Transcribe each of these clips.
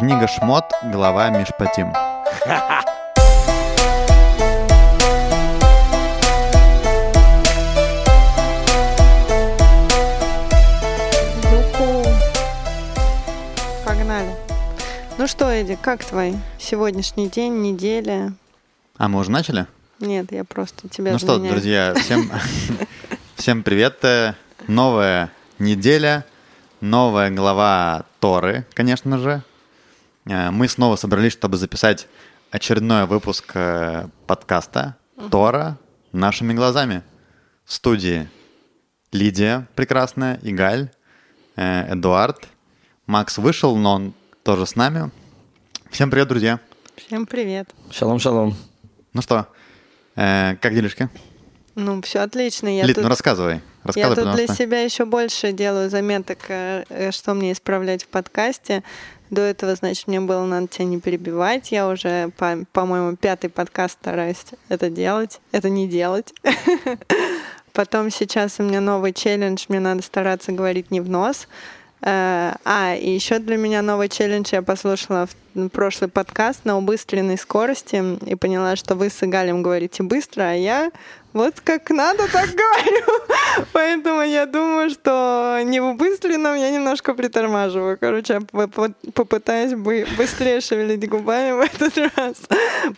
Книга Шмот, глава Мишпатим. Погнали. Ну что, Эдик, как твой сегодняшний день, неделя? А мы уже начали? Нет, я просто тебя Ну что, заменяю. друзья, всем, всем привет. Новая неделя, новая глава Торы, конечно же. Э, Мы снова собрались, чтобы записать очередной выпуск э, подкаста Тора нашими глазами. В студии Лидия прекрасная, Игаль, э, Эдуард. Макс вышел, но он тоже с нами. Всем привет, друзья. Всем привет. Шалом, шалом. Ну что, э, как делишки? Ну, все отлично. Я Лид, тут, ну рассказывай. я Рассказывай, тут для себя еще больше делаю заметок, что мне исправлять в подкасте. До этого, значит, мне было надо тебя не перебивать. Я уже, по- по-моему, пятый подкаст стараюсь это делать, это не делать. Потом сейчас у меня новый челлендж, мне надо стараться говорить не в нос. А, и еще для меня новый челлендж. Я послушала в- прошлый подкаст на убыстренной скорости и поняла, что вы с Игалем говорите быстро, а я вот как надо, так говорю. Поэтому я думаю, что не в убыстренном я немножко притормаживаю. Короче, я по- по- попытаюсь бы- быстрее шевелить губами в этот раз.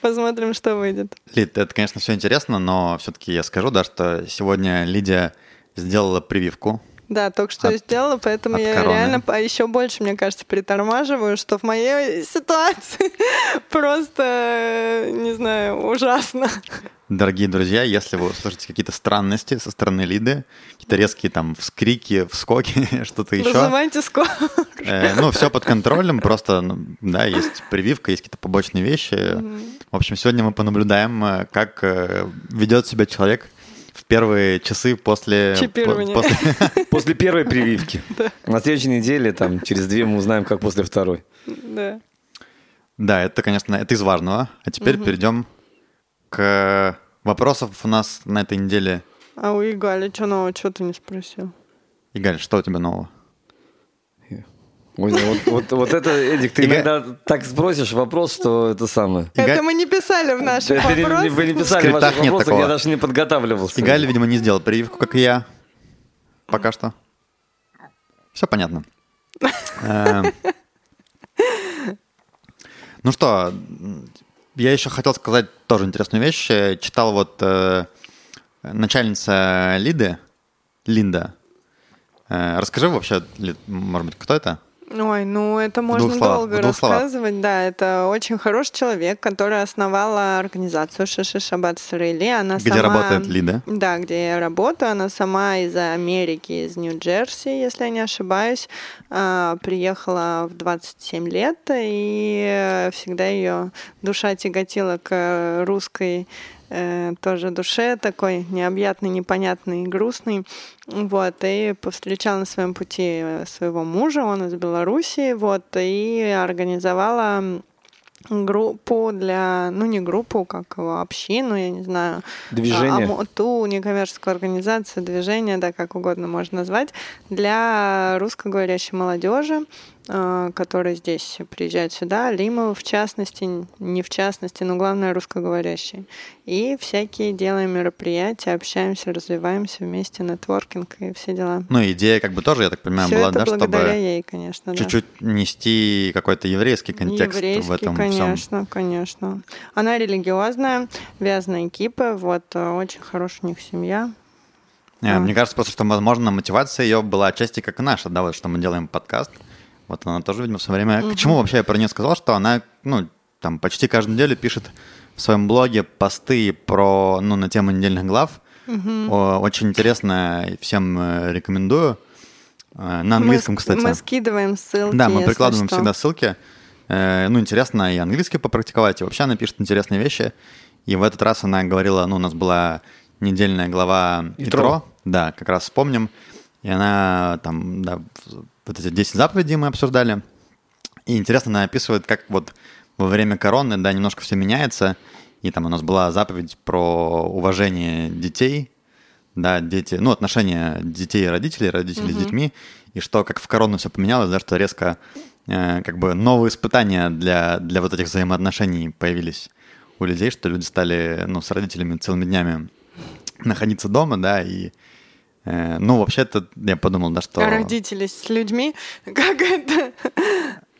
Посмотрим, что выйдет. Лид, это, конечно, все интересно, но все-таки я скажу, да, что сегодня Лидия сделала прививку. Да, только что От- сделала, поэтому я короны. реально еще больше, мне кажется, притормаживаю, что в моей ситуации просто, не знаю, ужасно. Дорогие друзья, если вы услышите какие-то странности со стороны Лиды, какие-то резкие там вскрики, вскоки, что-то еще, Вызывайте скорую. э, ну, все под контролем, просто, ну, да, есть прививка, есть какие-то побочные вещи. В общем, сегодня мы понаблюдаем, э, как э, ведет себя человек первые часы после... Чипирования. после- После первой прививки. На следующей неделе, там, через две мы узнаем, как после второй. Да. Да, это, конечно, это из важного. А теперь перейдем к вопросов у нас на этой неделе. А у Игали что нового, что ты не спросил? Игаль, что у тебя нового? Ой, ну вот, вот- вот это, Эдик, ты иногда так спросишь вопрос, что это самое. Это мы не писали в наших Это не- вопросах. вы не В писали скриптах ваших такого. я даже не подготавливался. Игаль, видимо, не сделал прививку, как и я. Пока что. Все понятно. Э, Ну что, я еще хотел сказать тоже интересную вещь. Э, Читал вот э, начальница Лиды, Линда. Э, Расскажи вообще, может быть, кто это? Ой, ну это можно словах, долго двух словах. рассказывать. Да, это очень хороший человек, который основала организацию Шиши Шаббат Срейли. Она Где сама... работает Лида? Да, где я работаю. Она сама из Америки, из Нью-Джерси, если я не ошибаюсь. А, Приехала в 27 лет, и всегда ее душа тяготила к русской э, тоже душе, такой необъятный, непонятный, грустный. Вот, и повстречала на своем пути э, своего мужа, он из Белоруссии, вот, и организовала группу для, ну не группу, как его, общину, я не знаю, Движение. а, а, ту некоммерческую организацию, движение, да, как угодно можно назвать, для русскоговорящей молодежи, э, которые здесь приезжают сюда, Лимы в частности, не в частности, но главное русскоговорящие. И всякие делаем мероприятия, общаемся, развиваемся вместе, нетворкинг и все дела. Ну, идея как бы тоже, я так понимаю, все была, это да, чтобы ей, конечно, да. чуть-чуть нести какой-то еврейский контекст Еврейский, в этом всем. конечно, конечно. Она религиозная, вязаная кипа, вот, э, очень хорошая у них семья. Не, А. Мне кажется, просто, что, возможно, мотивация ее была отчасти как и наша, да, вот что мы делаем подкаст. Вот она тоже, видимо, в свое время... К чему вообще я про нее сказал, что она, ну, там, почти каждую неделю пишет в своем блоге посты про, ну, на тему недельных глав. О, очень интересно, всем э, рекомендую. Э, На английском, мы, кстати. Мы скидываем ссылки. Да, мы если прикладываем что. всегда ссылки. Э, Ну, интересно и английский попрактиковать, и вообще она пишет интересные вещи. И в этот раз она говорила, ну, у нас была недельная глава Итро. Итро. Да, как раз вспомним. И она там, да, вот эти 10 заповедей мы обсуждали. И интересно, она описывает, как вот во время короны, да, немножко все меняется. И там у нас была заповедь про уважение детей, да, дети, ну, отношения детей и родителей, родителей с детьми, и что как в корону все поменялось, да, что резко э, как бы новые испытания для, для вот этих взаимоотношений появились у людей, что люди стали, ну, с родителями целыми днями находиться дома, да, и ну, вообще-то я подумал, да, что... Родители с людьми? Как это?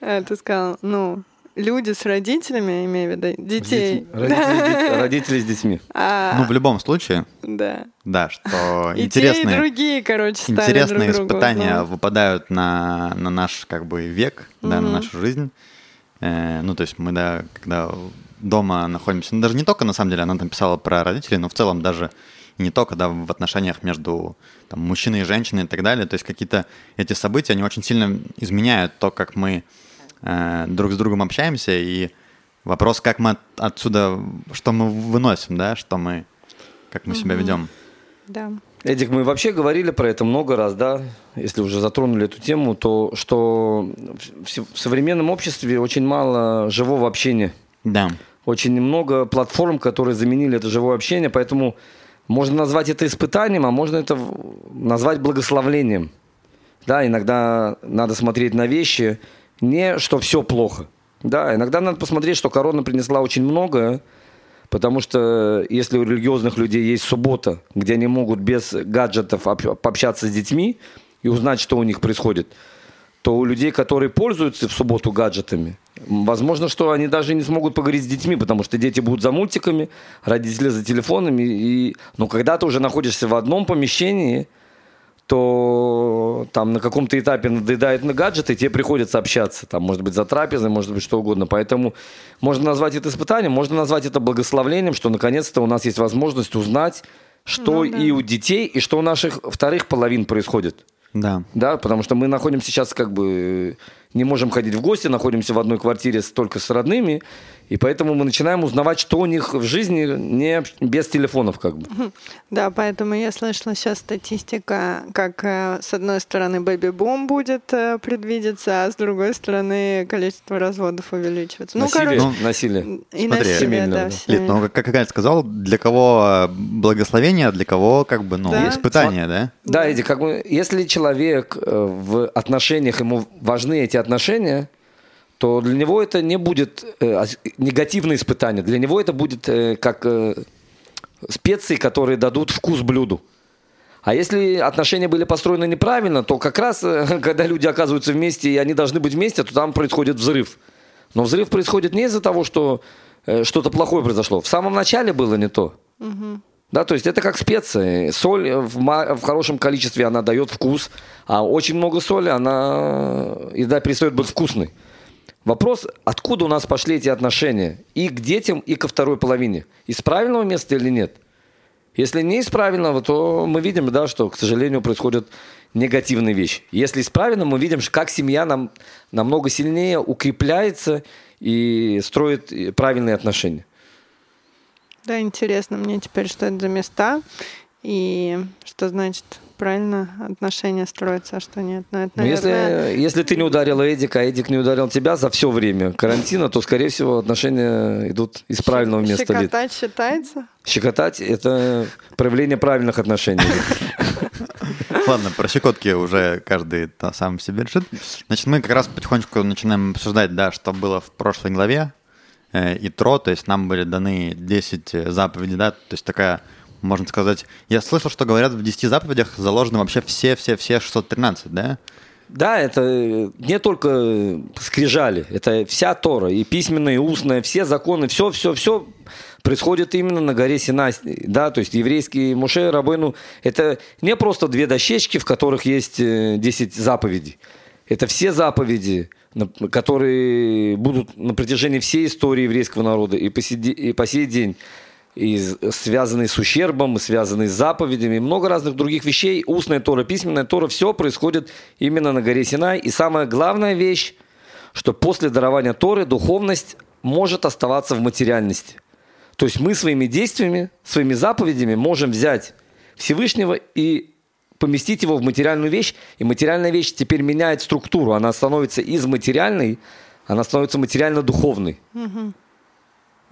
Э, Ты сказал, ну, люди с родителями, имею в виду, детей. Родители, с детьми- родители с детьми. А, Ну, в любом случае, да. да, что И те, и интересные, другие, короче, стали интересные друг другу испытания выпадают на, на наш, как бы, век, да, на нашу жизнь. Э, ну, то есть мы, да, когда дома находимся, ну, даже не только, на самом деле, она там писала про родителей, но в целом даже и не только, да, в отношениях между там, мужчиной и женщиной и так далее. То есть какие-то эти события, они очень сильно изменяют то, как мы э, друг с другом общаемся, и вопрос, как мы от- отсюда, что мы выносим, да, что мы, как мы себя ведем. Да. Эдик, мы вообще говорили про это много раз, да, если уже затронули эту тему, то что в в современном обществе очень мало живого общения. Да. Очень много платформ, которые заменили это живое общение, поэтому можно назвать это испытанием, а можно это назвать благословлением. Да, иногда надо смотреть на вещи не, что все плохо. Да, иногда надо посмотреть, что корона принесла очень многое, потому что если у религиозных людей есть суббота, где они могут без гаджетов об- пообщаться с детьми и узнать, что у них происходит, то у людей, которые пользуются в субботу гаджетами, возможно, что они даже не смогут поговорить с детьми, потому что дети будут за мультиками, родители за телефонами. И... Но когда ты уже находишься в одном помещении, то там на каком-то этапе надоедает на гаджеты, и тебе приходится общаться. Там, может быть, за трапезой, может быть, что угодно. Поэтому можно назвать это испытанием, можно назвать это благословлением, что наконец-то у нас есть возможность узнать, что Ну да. и у детей, и что у наших вторых половин происходит. Да. Да, потому что мы находимся сейчас как бы не можем ходить в гости, находимся в одной квартире только с родными, и поэтому мы начинаем узнавать, что у них в жизни не без телефонов как бы. Да, поэтому я слышала сейчас статистика, как э, с одной стороны бэби-бум будет э, предвидеться, а с другой стороны количество разводов увеличивается. Ну, насилие, короче, насилие. и смотри, насилие, семейное, да, да. Лид, ну, как, как Галь сказал, для кого э, благословение, а для кого, как бы, ну, Да. испытание, да? Да, Эдди, как бы, если человек в отношениях, ему важны эти отношения, то для него это не будет э, негативное испытание. Для него это будет э, как э, специи, которые дадут вкус блюду. А если отношения были построены неправильно, то как раз, э, когда люди оказываются вместе, и они должны быть вместе, то там происходит взрыв. Но взрыв происходит не из-за того, что э, что-то плохое произошло. В самом начале было не то. Да, то есть это как специи. Соль в, ма- в хорошем количестве она дает вкус, а очень много соли, она еда перестает быть вкусной. Вопрос, откуда у нас пошли эти отношения? И к детям, и ко второй половине. Из правильного места или нет? Если не из правильного, то мы видим, да, что, к сожалению, происходят негативные вещи. Если из правильного, мы видим, как семья нам намного сильнее укрепляется и строит правильные отношения. Да, интересно мне теперь, что это за места и что значит правильно отношения строятся, а что нет. Но это, Ну, наверное, если, если ты не ударила Эдика, а Эдик не ударил тебя за все время карантина, то, скорее всего, отношения идут из правильного места. Щекотать считается? Щекотать – это проявление правильных отношений. Ладно, про щекотки уже каждый то сам себе решит. Значит, мы как раз потихонечку начинаем обсуждать, да, что было в прошлой главе. Э, и Тро, то есть нам были даны 10 заповедей, да, то есть такая, можно сказать... Я слышал, что говорят, в 10 заповедях заложены вообще все-все-все 613, да? Да, это не только скрижали, это вся Тора, и письменная, и устная, все законы, все, все, все происходит именно на горе Синай, да, то есть еврейский Муше Рабыну, это не просто две дощечки, в которых есть э, 10 заповедей, это все заповеди, которые будут на протяжении всей истории еврейского народа и по сей день, и связанные с ущербом, и связанные с заповедями, и много разных других вещей. Устная Тора, письменная Тора, все происходит именно на горе Синай. И самая главная вещь, что после дарования Торы духовность может оставаться в материальности. То есть мы своими действиями, своими заповедями можем взять Всевышнего и поместить его в материальную вещь, и материальная вещь теперь меняет структуру. Она становится из материальной, она становится материально-духовной.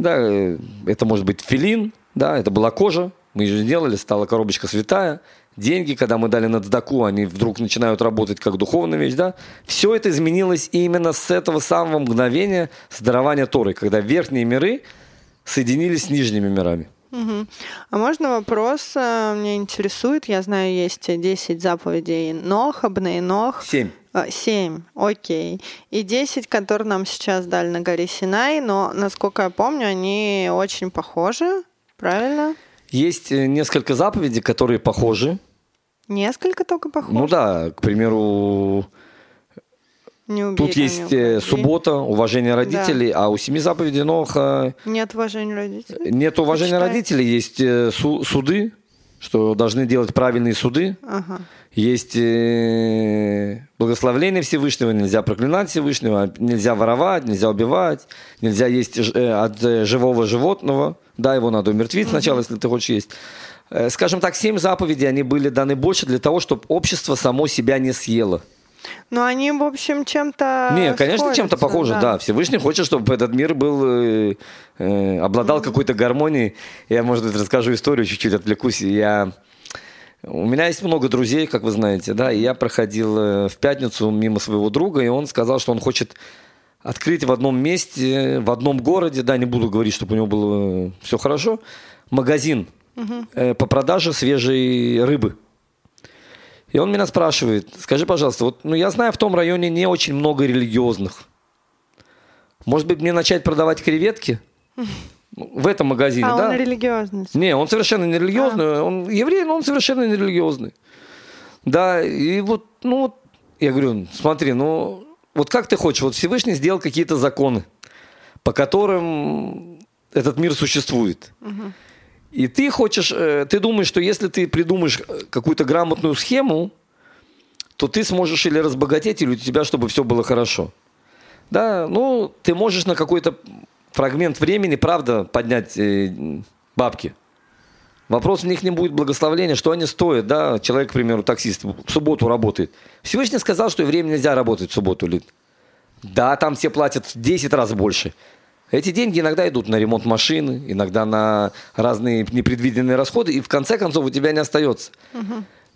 Да, э, это может быть филин, да, это была кожа, мы ее сделали, стала коробочка святая. Деньги, когда мы дали на цдаку, они вдруг начинают работать как духовная вещь, да. Все это изменилось именно с этого самого мгновения с дарования Торы, когда верхние миры соединились с нижними мирами. Угу. А можно вопрос? Э, меня интересует, я знаю, есть 10 заповедей Ноха, Бней Нох. 7. Семь, окей. И 10, которые нам сейчас дали на горе Синай, но, насколько я помню, они очень похожи, правильно? Есть э, несколько заповедей, которые похожи. Несколько только похожи. Ну да, к примеру, Не убей, тут есть э, укради. суббота, уважение родителей, а у семи заповедей Ноха Нет уважения родителей. нет уважения Почитай. родителей, есть э, су- суды, что должны делать правильные суды. Ага. Есть э, благословление Всевышнего, нельзя проклинать Всевышнего, нельзя воровать, нельзя убивать, нельзя есть э, от э, живого животного. Да, его надо умертвить сначала, если ты хочешь есть. Скажем так, семь заповедей, они были даны больше для того, чтобы общество само себя не съело. Но они, в общем, чем-то Не, конечно, чем-то похоже, да. Всевышний хочет, чтобы этот мир был, э, обладал какой-то гармонией. Я, может быть, расскажу историю, чуть-чуть отвлекусь. Я... У меня есть много друзей, как вы знаете, да, и я проходил э, в пятницу мимо своего друга, и он сказал, что он хочет открыть в одном месте, в одном городе, да, не буду говорить, чтобы у него было все хорошо, магазин э, по продаже свежей рыбы. И он меня спрашивает, скажи, пожалуйста, вот, ну я знаю, в том районе не очень много религиозных. Может быть, мне начать продавать креветки? В этом магазине, А да? он религиозный. Не, он совершенно не религиозный. Он еврей, но он совершенно не религиозный. Да, и вот, ну, вот, я говорю, смотри, ну, вот как ты хочешь, вот Всевышний сделал какие-то законы, по которым этот мир существует. И ты хочешь, э, ты думаешь, что если ты придумаешь э, какую-то грамотную схему, то ты сможешь или разбогатеть, или у тебя, чтобы все было хорошо. Да, ну, ты можешь на какой-то фрагмент времени, правда, поднять э, бабки. Вопрос в них не будет благословления, что они стоят, да, человек, к примеру, таксист, в субботу работает. Всевышний сказал, что евреям нельзя работать в субботу, Лид. Да, там все платят в 10 раз больше. Эти деньги иногда идут на ремонт машины, иногда на разные непредвиденные расходы, и в конце концов у тебя не остается.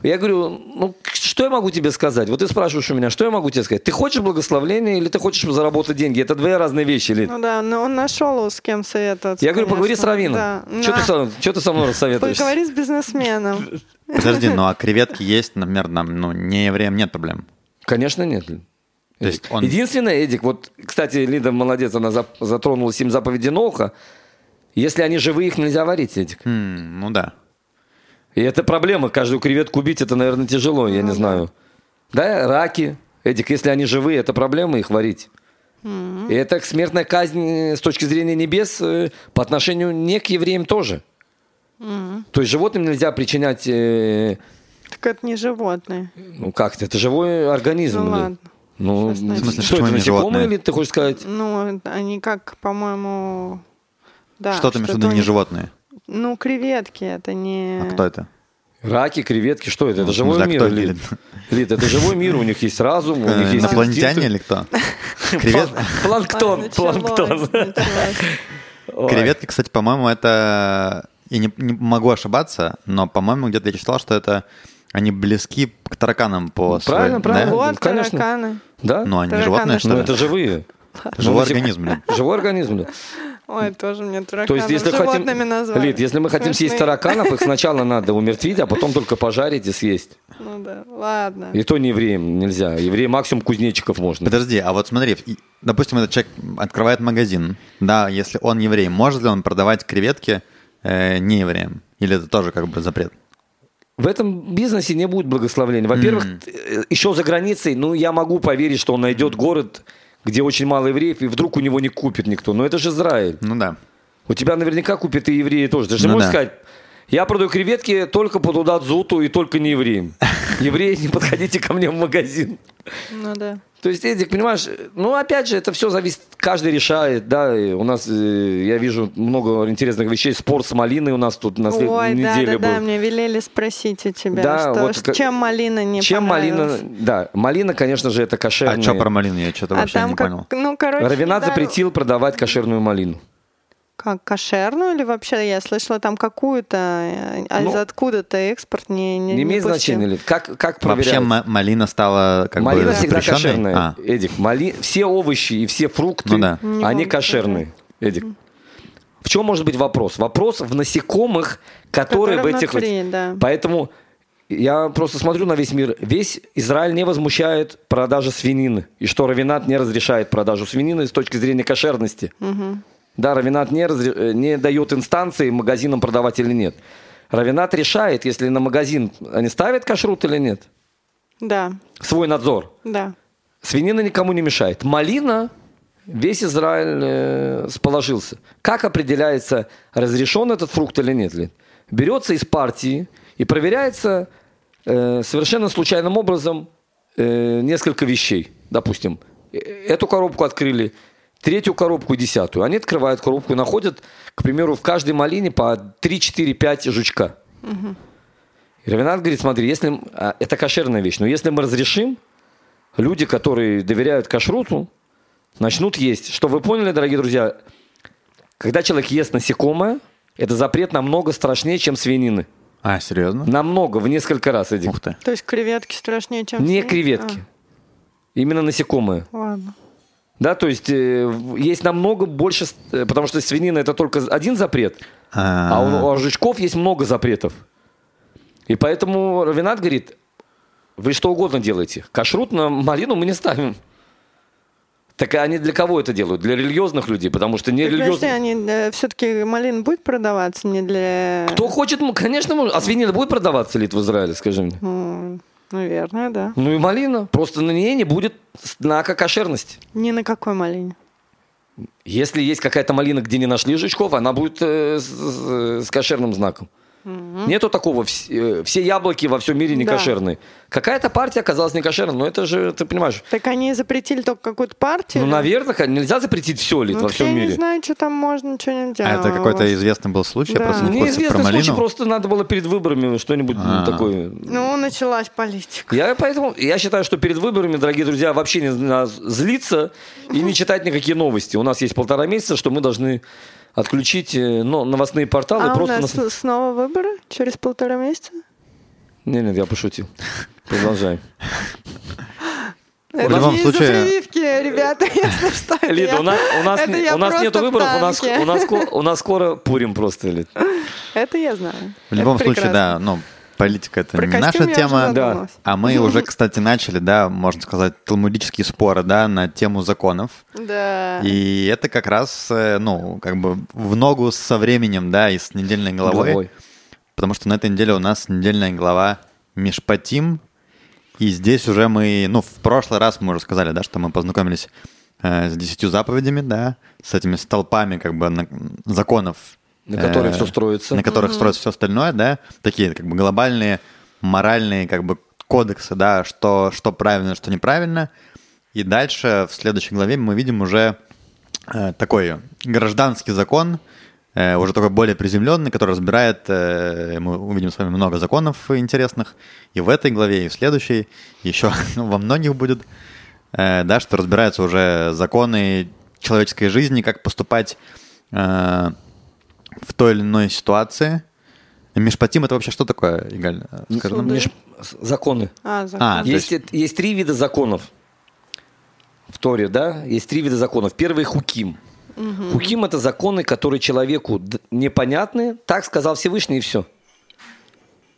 Я говорю, ну что я могу тебе сказать? Вот ты спрашиваешь у меня, что я могу тебе сказать? Ты хочешь благословления или ты хочешь заработать деньги? Это две разные вещи, Лид. Ну да, но он нашел с кем советоваться. Я говорю, поговори с. Равином. Да. Что, Да. ты со, что ты со мной советуешь? Поговори с бизнесменом. Подожди, ну а креветки есть, например, нам, ну, не евреям нет проблем. Конечно, нет. Лид. То есть он- Единственное, Эдик, вот, кстати, Лида молодец, она затронула семь заповедей Ноха. Если они живые, их нельзя варить, Эдик. М, ну да. И это проблема. Каждую креветку убить, это, наверное, тяжело, я не знаю. Да, раки. Эдик, если они живые, это проблема их варить. И это смертная казнь с точки зрения небес э, по отношению не к евреям тоже. То есть животным нельзя причинять, э, Так это не животные. ну как это, это живой организм. Ну ладно. Ну, что В смысле, это, почему не насекомые или ты хочешь сказать? Ну, они как, по-моему... Да, что ты имеешь в виду не животные? Ну, креветки, это не... А кто это? Раки, креветки, что это? Это Ну, живой да, мир. Лид. Лид, это живой мир, у них есть разум, у них Э, есть Инопланетяне или кто? Кревет- Планктон, планктон. Креветки, кстати, по-моему, это... Я не, не могу ошибаться, но, по-моему, где-то я читал, что это они близки к тараканам по Правильно, своей- правильно. да? Вот, конечно. тараканы. Да? Ну, они Тараканы животные, что Ну, ли? это живые. Живой Ну, организм, блин. Живой организм, да. Ой, тоже мне тараканы То есть, если хотим... животными назвали. Лид, если мы хотим съесть Смешные. тараканов, их сначала надо умертвить, а потом только пожарить и съесть. Ну да, ладно. И то не евреям нельзя. Евреям максимум кузнечиков можно. Подожди, а вот смотри, допустим, этот человек открывает магазин, да, если он еврей, может ли он продавать креветки э, не евреям? Или это тоже как бы запрет? В этом бизнесе не будет благословения. Во-первых, э, еще за границей, ну, я могу поверить, что он найдет город, где очень мало евреев, и вдруг у него не купит никто. Но это же Израиль. Ну да. У тебя наверняка купят и евреи тоже. Ты же Ну можешь да. сказать, я продаю креветки только по туда Зуту и только не евреям. Евреи, не подходите ко мне в магазин. Ну да. То есть, Эдик, понимаешь, ну, опять же, это все зависит, каждый решает, да, и у нас, э, я вижу много интересных вещей, спорт с малиной у нас тут на след- Ой, да, неделе да, был. да, мне велели спросить у тебя, Да, что, вот как- чем малина не Чем малина, да, малина, конечно же, это А кошерная. что про малину? Я что-то А вообще там не как, понял. ну, короче, Равинат да, запретил продавать кошерную малину. Как кошерную или вообще я слышала там какую-то, э, а Ну, из откуда-то экспорт не не, Не имеет пустил. значения ли? Как, как Вообще проверяют? ма- малина стала как Малина бы всегда запрещенной? кошерная, А, Эдик. Мали... Все овощи и все фрукты, Ну да. Не они кошерные, Эдик. В чем может быть вопрос? Вопрос в насекомых, которые, Которые в этих... внутри, да. Поэтому я просто смотрю на весь мир. Весь Израиль не возмущает продажи свинины. И что Равинат не разрешает продажу свинины с точки зрения кошерности. Да, Равинат не, разре- э, не дает инстанции магазинам продавать или нет. Равинат решает, если на магазин они ставят кашрут или нет. Да, Свой надзор. да. Свинина никому не мешает. Малина, весь Израиль э, сположился. Как определяется, разрешен этот фрукт или нет? Ли? Берется из партии и проверяется э, совершенно случайным образом э, несколько вещей. Допустим, э, эту коробку открыли, третью коробку и десятую. Они открывают коробку и находят, к примеру, в каждой малине по 3, 4, 5 жучка. И Равинат говорит, смотри, если а, это кошерная вещь, но если мы разрешим, люди, которые доверяют кашруту, начнут есть. Что вы поняли, дорогие друзья? Когда человек ест насекомое, это запрет намного страшнее, чем свинины. а, серьезно? Намного, в несколько раз, Эдик. Ух ты. То есть креветки страшнее, чем Не свиньи? креветки. Именно насекомые. А, ладно. Да, то есть э, есть намного больше, э, потому что свинина это только один запрет, а у, у жучков есть много запретов. И поэтому Равинат говорит, вы что угодно делаете. Кашрут на малину мы не ставим. Так они для кого это делают? Для религиозных людей, потому что не религиозные. они все-таки малина будет продаваться не для... Кто хочет, конечно, может. А свинина будет продаваться лит в Израиле, скажи мне? М, Наверное, да. Ну и малина. Просто на ней не будет знака кошерности. Ни на какой малине. Если есть какая-то малина, где не нашли жучков, она будет э, с, с- с кошерным знаком. Нету такого. э, Все яблоки во всем мире не Да. кошерные. Какая-то партия оказалась не кошерной, но это же, ты понимаешь. Так они запретили только какую-то партию? Ну, наверное, нельзя запретить все лит Ну, во всем я мире. не знаю, что там можно, что нельзя. А это какой-то известный был случай, Да. я просто не курсе про Неизвестный случай, просто надо было перед выборами что-нибудь ну, А. такое. Ну, началась политика. Я поэтому я считаю, что перед выборами, дорогие друзья, вообще не надо злиться и не читать никакие новости. У нас есть полтора месяца, что мы должны отключить но, новостные порталы. А у просто нас нас- снова выборы через полтора месяца? Не, нет, я пошутил. Продолжаем. Это любом не случае- из-за прививки, ребята, если что. это Лида, я- у нас, у нас, у нас в выборов, у нас, у, нас, у нас скоро Пурим просто, Лид. Это я знаю. В любом Это случае, прекрасно. да, ну, политика это Про не наша тема. задумалась. А мы уже, кстати, начали, да, можно сказать, талмудические споры, да, на тему законов. Да. И это как раз, э, ну, как бы в ногу со временем, да, и с недельной главой. Главой. Потому что на этой неделе у нас недельная глава Мишпатим. И здесь уже мы, ну, в прошлый раз мы уже сказали, да, что мы познакомились э, с десятью заповедями, да, с этими столпами, как бы, на- законов. На которые всё строится. На которых строится все остальное, да, такие, как бы, глобальные моральные, как бы, кодексы, да, что, что правильно, что неправильно. И дальше в следующей главе мы видим уже э, такой гражданский закон, э, уже такой более приземленный, который разбирает, э, мы увидим с вами много законов интересных, и в этой главе, и в следующей, еще во многих будет, э, да, что разбираются уже законы человеческой жизни, как поступать э, в той или иной ситуации. Мишпатим это вообще что такое, Игаль? Скажи нам. Меж- законы. А, закон. А, Есть, есть- есть три вида законов в Торе, да? Есть три вида законов. Первый хуким. Хуким это законы, которые человеку непонятны. Так сказал Всевышний и все.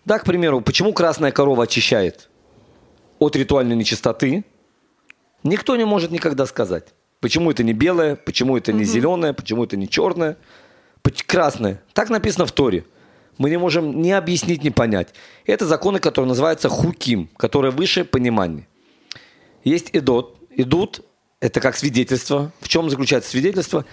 Да, к примеру, почему красная корова очищает от ритуальной нечистоты? Никто не может никогда сказать. Почему это не белое, почему это не зеленое, почему это не черное, красное. Так написано в Торе. Мы не можем ни объяснить, ни понять. Это законы, которые называются хуким, которые выше понимания. Есть идот. Идут – это как свидетельство. В чем заключается свидетельство?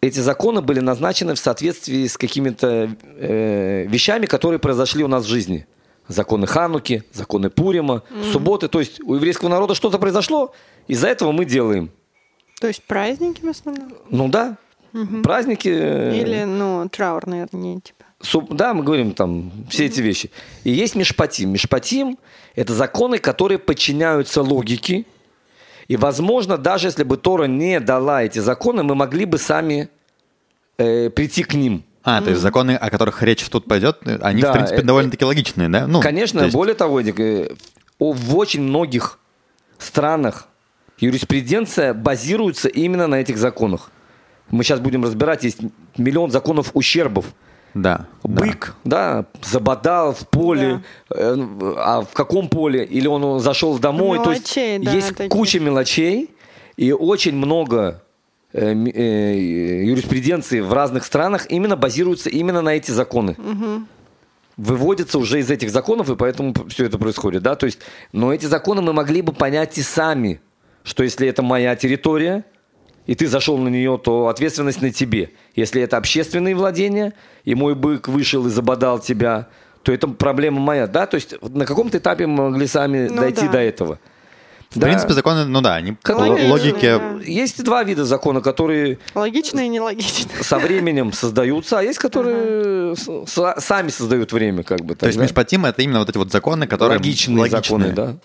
Эти законы были назначены в соответствии с какими-то э, вещами, которые произошли у нас в жизни. Законы Хануки, законы Пурима, субботы. То есть у еврейского народа что-то произошло, из-за этого мы делаем. То есть праздники в основном? Ну да, праздники. э, Или, ну, траурные дни, типа. Суб- да, мы говорим там все эти вещи. И есть Мишпатим. Мишпатим – это законы, которые подчиняются логике. И, возможно, даже если бы Тора не дала эти законы, мы могли бы сами э, прийти к ним. А, то есть законы, о которых речь тут пойдет, они, Да, в принципе, это- довольно-таки логичные, да? Ну, Конечно, то есть- более того, э, в очень многих странах юриспруденция базируется именно на этих законах. Мы сейчас будем разбирать, есть миллион законов ущербов. Да. да. Бык, да, забодал в поле, э, а в каком поле? Или он зашел домой? То есть Мелочей, да, есть таких. куча мелочей и очень много э, э, юриспруденции в разных странах именно базируется именно на эти законы. Выводятся уже из этих законов, и поэтому все это происходит, да, то есть, но эти законы мы могли бы понять и сами, что если это моя территория, и ты зашел на нее, то ответственность на тебе. Если это общественные владения, и мой бык вышел и забодал тебя, то это проблема моя, да, то есть на каком-то этапе мы могли сами Ну дойти да. до этого. В принципе, законы, ну да, они по Логичные, логике... да. Есть два вида закона, которые Логично и нелогично. со временем создаются, а есть, которые с- с- сами создают время, как бы. То есть. Мишпатим — это именно вот эти вот законы, которые логичные, законы, да.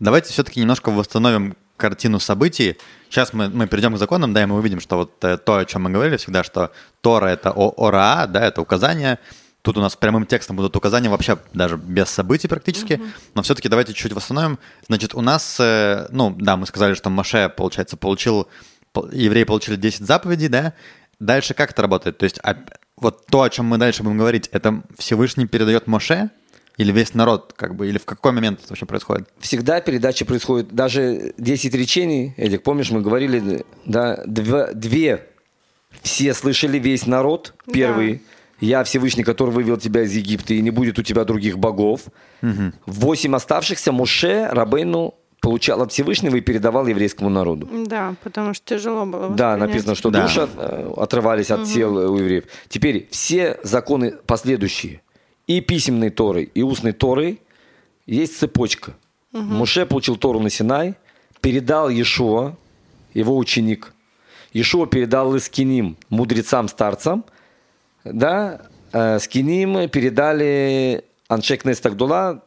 Давайте все-таки немножко восстановим картину событий. Сейчас мы, мы перейдем к законам, да, и мы увидим, что вот э, то, о чем мы говорили всегда, что Тора — это о- ОРА, да, это указания. Тут у нас прямым текстом будут указания вообще даже без событий практически. Но все-таки давайте чуть восстановим. Значит, у нас, э, ну, да, мы сказали, что Маше, получается, получил, пол- евреи получили 10 заповедей, да. Дальше как это работает? То есть а, вот то, о чем мы дальше будем говорить, это Всевышний передает Моше или весь народ, как бы, или в какой момент это вообще происходит? Всегда передача происходит, даже 10 речений, Эдик, помнишь, мы говорили, да, два- две, все слышали весь народ, Да. первый, я Всевышний, который вывел тебя из Египта, и не будет у тебя других богов. Восемь оставшихся Муше, Рабейну получал от Всевышнего и передавал еврейскому народу. Да, потому что тяжело было Да, написано, что Да. души э, отрывались от тел э, у евреев. Теперь все законы последующие, и письменной Торы, и устной Торы, есть цепочка. Муше получил Тору на Синай, передал Иешуа, его ученик. Иешуа передал Искиним, мудрецам, старцам. Да, э, Скиним передали Аншек Нестагдула,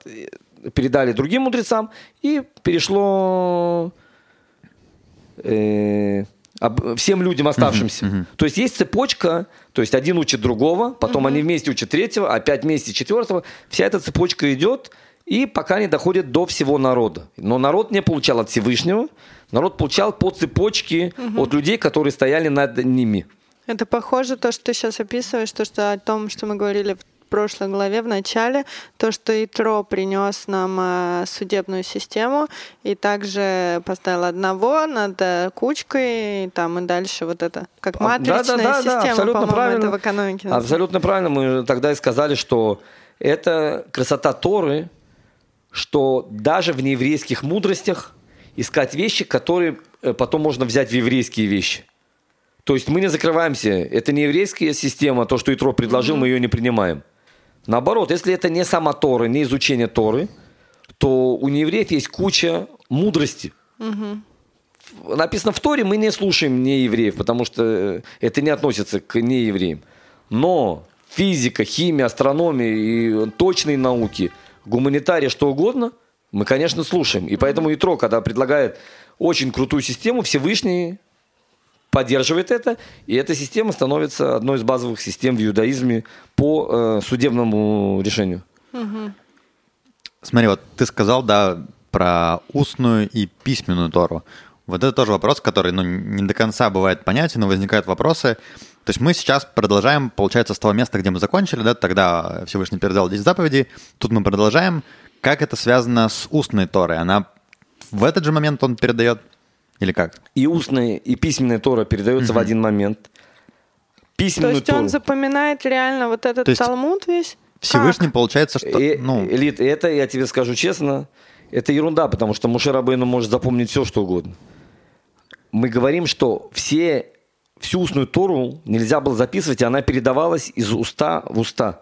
передали другим мудрецам, и перешло э, об- всем людям оставшимся. То есть есть цепочка, то есть один учит другого, потом они вместе учат третьего, опять вместе четвертого. Вся эта цепочка идет, и пока не доходит до всего народа. Но народ не получал от Всевышнего, народ получал по цепочке от людей, которые стояли над ними. Это похоже то, что ты сейчас описываешь, то, что о том, что мы говорили в прошлой главе в начале, то, что Итро принес нам э, судебную систему и также поставил одного над э, кучкой, и там и дальше вот это, как А, матричная да-да-да-да, система, абсолютно по-моему, правильно. это в экономике. называется. Абсолютно правильно. Мы тогда и сказали, что это красота Торы, что даже в нееврейских мудростях искать вещи, которые э, потом можно взять в еврейские вещи. То есть мы не закрываемся. Это не еврейская система, то, что Итро предложил, мы ее не принимаем. Наоборот, если это не сама Тора, не изучение Торы, то у неевреев есть куча мудрости. Написано в Торе, мы не слушаем неевреев, потому что э, это не относится к неевреям. Но физика, химия, астрономия и точные науки, гуманитария, что угодно, мы, конечно, слушаем. И поэтому Итро, когда предлагает очень крутую систему, Всевышний поддерживает это, и эта система становится одной из базовых систем в иудаизме по э, судебному решению. Смотри, вот ты сказал, да, про устную и письменную Тору. Вот это тоже вопрос, который, ну, не до конца бывает понятен, но возникают вопросы. То есть мы сейчас продолжаем, получается, с того места, где мы закончили, да, тогда Всевышний передал 10 заповедей, тут мы продолжаем. Как это связано с устной Торой? Она в этот же момент он передает? Или как? И устная, и письменная Тора передается в один момент. То Письменную есть Тору. он запоминает реально вот этот То есть Талмуд весь? Всевышний, Как? получается, что... Э, ну, Элит, это, я тебе скажу честно, это ерунда, потому что Муше Рабейну может запомнить все, что угодно. Мы говорим, что все, всю устную Тору нельзя было записывать, и она передавалась из уста в уста.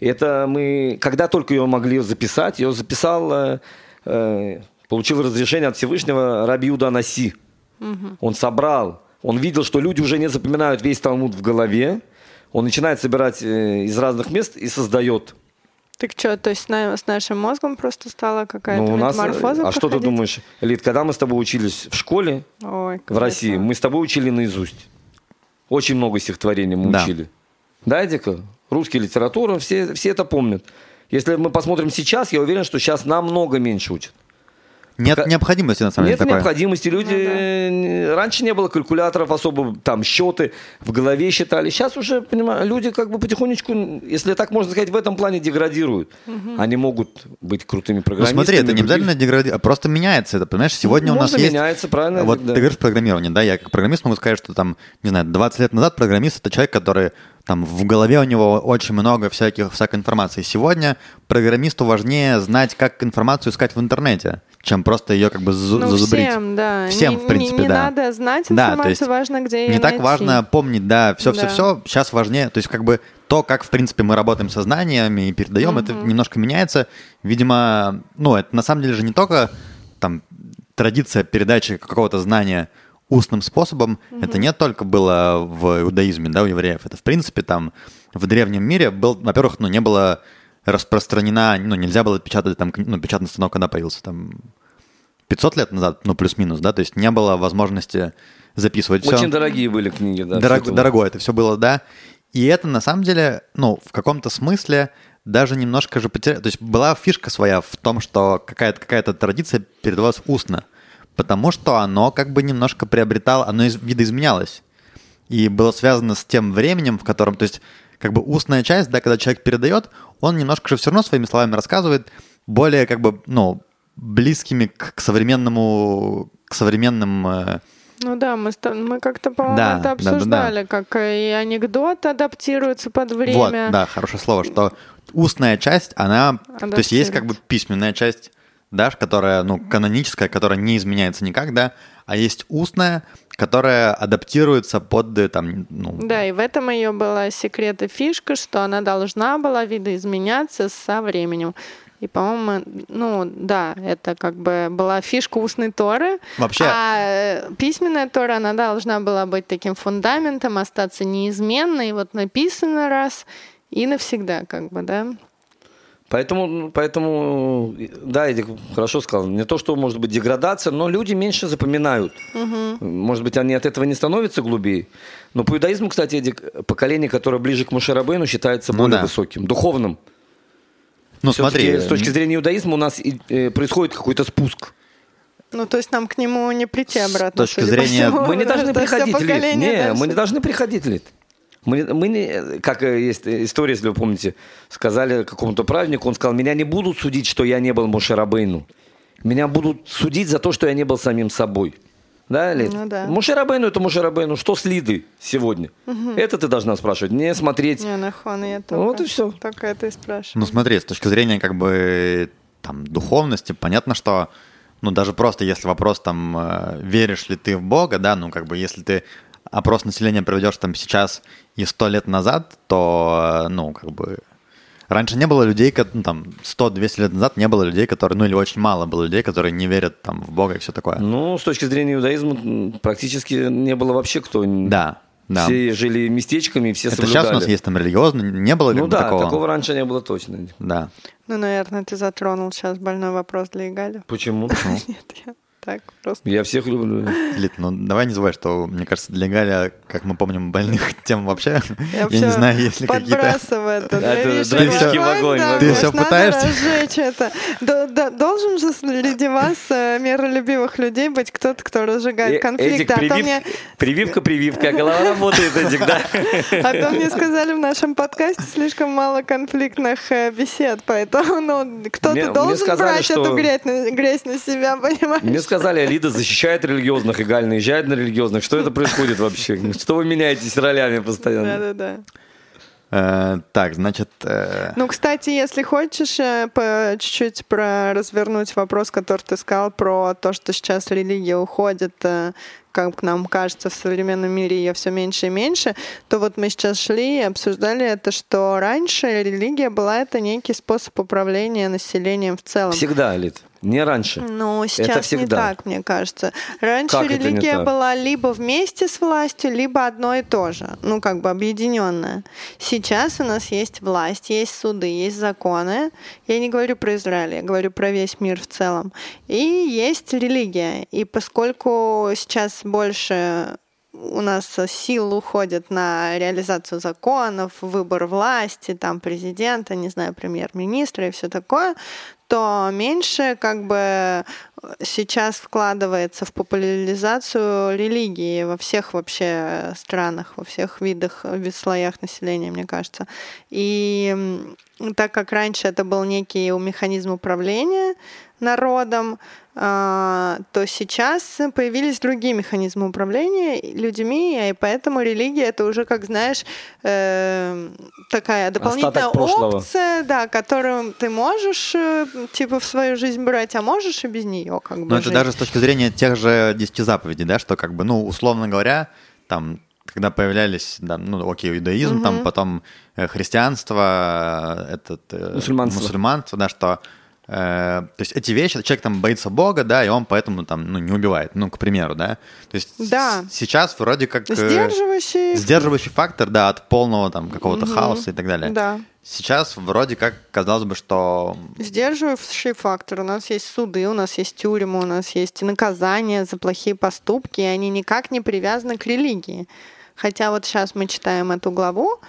Это мы, когда только ее могли записать, ее записал, э, э, получил разрешение от Всевышнего Рабиуда Наси. Он собрал, он видел, что люди уже не запоминают весь Талмуд в голове, он начинает собирать э, из разных мест и создает. Так что, то есть с на- с нашим мозгом просто стала какая-то Ну, у нас, метаморфоза а что ты проходить? думаешь, Лид, когда мы с тобой учились в школе Ой, в России, мы с тобой учили наизусть. Очень много стихотворений мы Да. учили. Да, Эдика? Русская литература, все, все это помнят. Если мы посмотрим сейчас, я уверен, что сейчас намного меньше учат. Нет Пока- необходимости, на самом Нет деле, такой. необходимости. Люди Ну да. э, раньше не было калькуляторов особо, там счеты в голове считали. Сейчас уже, понимаю, люди как бы потихонечку, если так можно сказать, в этом плане деградируют. Они могут быть крутыми Ну программистами. смотри, это не обязательно деградирует, а просто меняется это, понимаешь? Сегодня у нас Можно есть... меняется, правильно, Вот да. ты говоришь программирование, да, я как программист могу сказать, что там, не знаю, 20 лет назад программист — это человек, который там в голове у него очень много всяких, всякой информации. Сегодня программисту важнее знать, как информацию искать в интернете, чем просто ее как бы Ну, зазубрить. всем, да. Всем, Не- в принципе, не, не да. надо знать Да, то информацию, есть важно, где ее Не так найти. важно помнить, да, Да. все-все-все. Сейчас важнее, то есть как бы то, как, в принципе, мы работаем со знаниями и передаем, это немножко меняется. Видимо, ну, это на самом деле же не только там традиция передачи какого-то знания устным способом, это не только было в иудаизме, да, у евреев. Это, в принципе, там в древнем мире был, во-первых, ну, не было распространена, ну, нельзя было печатать там, ну, печатный станок, когда появился, там, 500 лет назад, ну, плюс-минус, да, то есть не было возможности записывать все. Очень дорогие были книги, да. Дорог- было. дорогое это все было, да. И это на самом деле, ну, в каком-то смысле даже немножко же потерялось. То есть была фишка своя в том, что какая-то какая традиция передавалась устно. Потому что оно как бы немножко приобретало, оно из- видоизменялось. И было связано с тем временем, в котором, то есть, как бы устная часть, да, когда человек передает, он немножко же все равно своими словами рассказывает, более как бы, ну, близкими к, к современному, к современным э, Ну да, мы, мы как-то, по-моему, Да, это да, да, да. обсуждали, как и анекдот адаптируется под время. Вот, да, хорошее слово, что устная часть, она, то есть есть как бы письменная часть, да, которая, ну, каноническая, которая не изменяется никак, да, а есть устная, которая адаптируется под, э, там, ну, Да, и в этом ее была секрет и фишка, что она должна была видоизменяться со временем. И, по-моему, ну да, это как бы была фишка устной Торы. Вообще- А э, письменная Тора, она должна была быть таким фундаментом, остаться неизменной. Вот написано раз и навсегда, как бы, да. Поэтому, поэтому, да, Эдик хорошо сказал. Не то, что может быть деградация, но люди меньше запоминают. Может быть, они от этого не становятся глубее. Но по иудаизму, кстати, Эдик, поколение, которое ближе к Мушарабейну, считается Ну более да. высоким, духовным. ну, Всё-таки смотри, с точки зрения иудаизма у нас и, э, происходит какой-то спуск. Ну, то есть нам к нему не прийти С обратно. точки судя по зрения- всему, Мы не должны приходить, Лид. поколение Не, мы не должны приходить, Лид. Мы, мы не, как есть история, если вы помните, сказали какому-то праведнику, он сказал, меня не будут судить, что я не был Мушарабейну. Меня будут судить за то, что я не был самим собой. Да, Лид? Ну да. Мушарабейну это Мушарабейну. Что с Лидой сегодня? Это ты должна спрашивать, не смотреть. Не, нахон, я только, Вот и всё. Только это и спрашиваю. Ну смотри, с точки зрения как бы там духовности, понятно, что ну даже просто если вопрос там э, веришь ли ты в Бога, да, ну как бы если ты опрос населения проведешь там сейчас и сто лет назад, то ну как бы раньше не было людей, ну, там 100-200 лет назад не было людей, которые, ну или очень мало было людей, которые не верят там в Бога и все такое. Ну, с точки зрения иудаизма, практически не было вообще кто. Да, да. Все жили местечками, все Это соблюдали. сейчас у нас есть там религиозно, не было Ну да, такого. такого раньше не было точно. Да. Ну, наверное, ты затронул сейчас больной вопрос для Игаля. Почему? Нет, я так просто. Я всех люблю. Лид, ну давай не забывай, что, мне кажется, для Галя, как мы помним, больных тем вообще, я, не всё знаю, есть ли какие-то... подбрасываю это. Это Видишь, дровишки огонь, да. Ты вот всё надо пытаешься? разжечь это. До- до- Должен же среди вас э, миролюбивых людей быть кто-то, кто разжигает Э, конфликты. Эдик, А то привив- мне прививка, прививка, а голова работает, Эдик, да? А то мне сказали в нашем подкасте слишком мало конфликтных э, бесед, поэтому ну, кто-то должен сказали, брать что- эту грязь на, грязь на себя, понимаешь? Мне сказали, Алида защищает религиозных, и Галь наезжает на религиозных. Что это происходит вообще? Что вы меняетесь ролями постоянно? Да-да-да. Э, так, значит, э, Ну, кстати, если хочешь э, по чуть-чуть про развернуть вопрос, который ты сказал про то, что сейчас религия уходит, как нам кажется, в современном мире ее все меньше и меньше, то вот мы сейчас шли и обсуждали это, что раньше религия была это некий способ управления населением в целом. Всегда, Алид. Не раньше. Ну, сейчас не всегда. так, мне кажется. Раньше Как это не религия была либо вместе с властью, либо одно и то же. Ну, как бы объединенная. Сейчас у нас есть власть, есть суды, есть законы. Я не говорю про Израиль, я говорю про весь мир в целом. И есть религия. И поскольку сейчас больше у нас сил уходит на реализацию законов, выбор власти, там президента, не знаю, премьер-министра и все такое, то меньше как бы сейчас вкладывается в популяризацию религии во всех вообще странах, во всех видах, в слоях населения, мне кажется. И так как раньше это был некий механизм управления народом, а, то сейчас появились другие механизмы управления людьми, и поэтому религия это уже, как знаешь, э, такая дополнительная опция, да, которую ты можешь э, типа в свою жизнь брать, а можешь и без нее как бы. Но это даже с точки зрения тех же десяти заповедей, да, что как бы, ну, условно говоря, там когда появлялись, да, ну, окей, иудаизм, угу. там потом э, христианство, этот мусульманство. мусульманство, да, что Э, то есть эти вещи, человек там боится Бога, да, и он поэтому там, ну, не убивает, ну, к примеру, да. То есть да. сейчас вроде как... Э, сдерживающий. Сдерживающий фактор, да, от полного там какого-то угу. хаоса и так далее. Да. Сейчас вроде как казалось бы, что... Сдерживающий фактор. У нас есть суды, у нас есть тюрьмы, у нас есть наказания за плохие поступки, и они никак не привязаны к религии. Хотя вот сейчас мы читаем эту главу,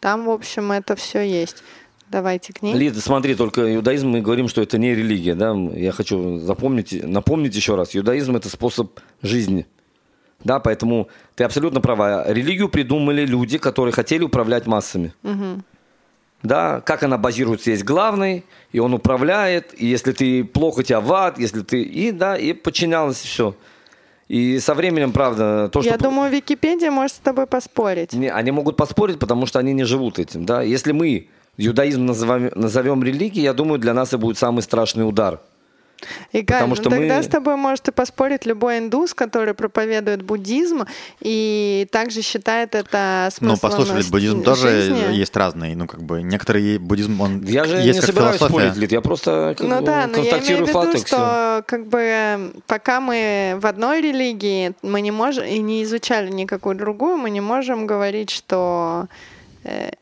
там, в общем, это все есть. Давайте к ней. Лида, смотри, только иудаизм мы говорим, что это не религия. Да? Я хочу запомнить, напомнить еще раз. Иудаизм – это способ жизни. Да, поэтому ты абсолютно права. Религию придумали люди, которые хотели управлять массами. Угу. Да, как она базируется, есть главный, и он управляет, и если ты плохо, тебя в ад, если ты... И да, и подчинялось все. И со временем, правда, то, что... Я думаю, Википедия может с тобой поспорить. Не, они могут поспорить, потому что они не живут этим, да. Если мы иудаизм назовем, назовем религией, я думаю, для нас это будет самый страшный удар. И Потому что тогда мы... с тобой может и поспорить любой индус, который проповедует буддизм и также считает это смыслом Ну, послушай, буддизм тоже есть разный. Ну, как бы, некоторые буддизм, он Я же есть не собираюсь философия. спорить, Лид, я просто как ну, бы, да, но я имею в виду, что как бы пока мы в одной религии, мы не можем, и не изучали никакую другую, мы не можем говорить, что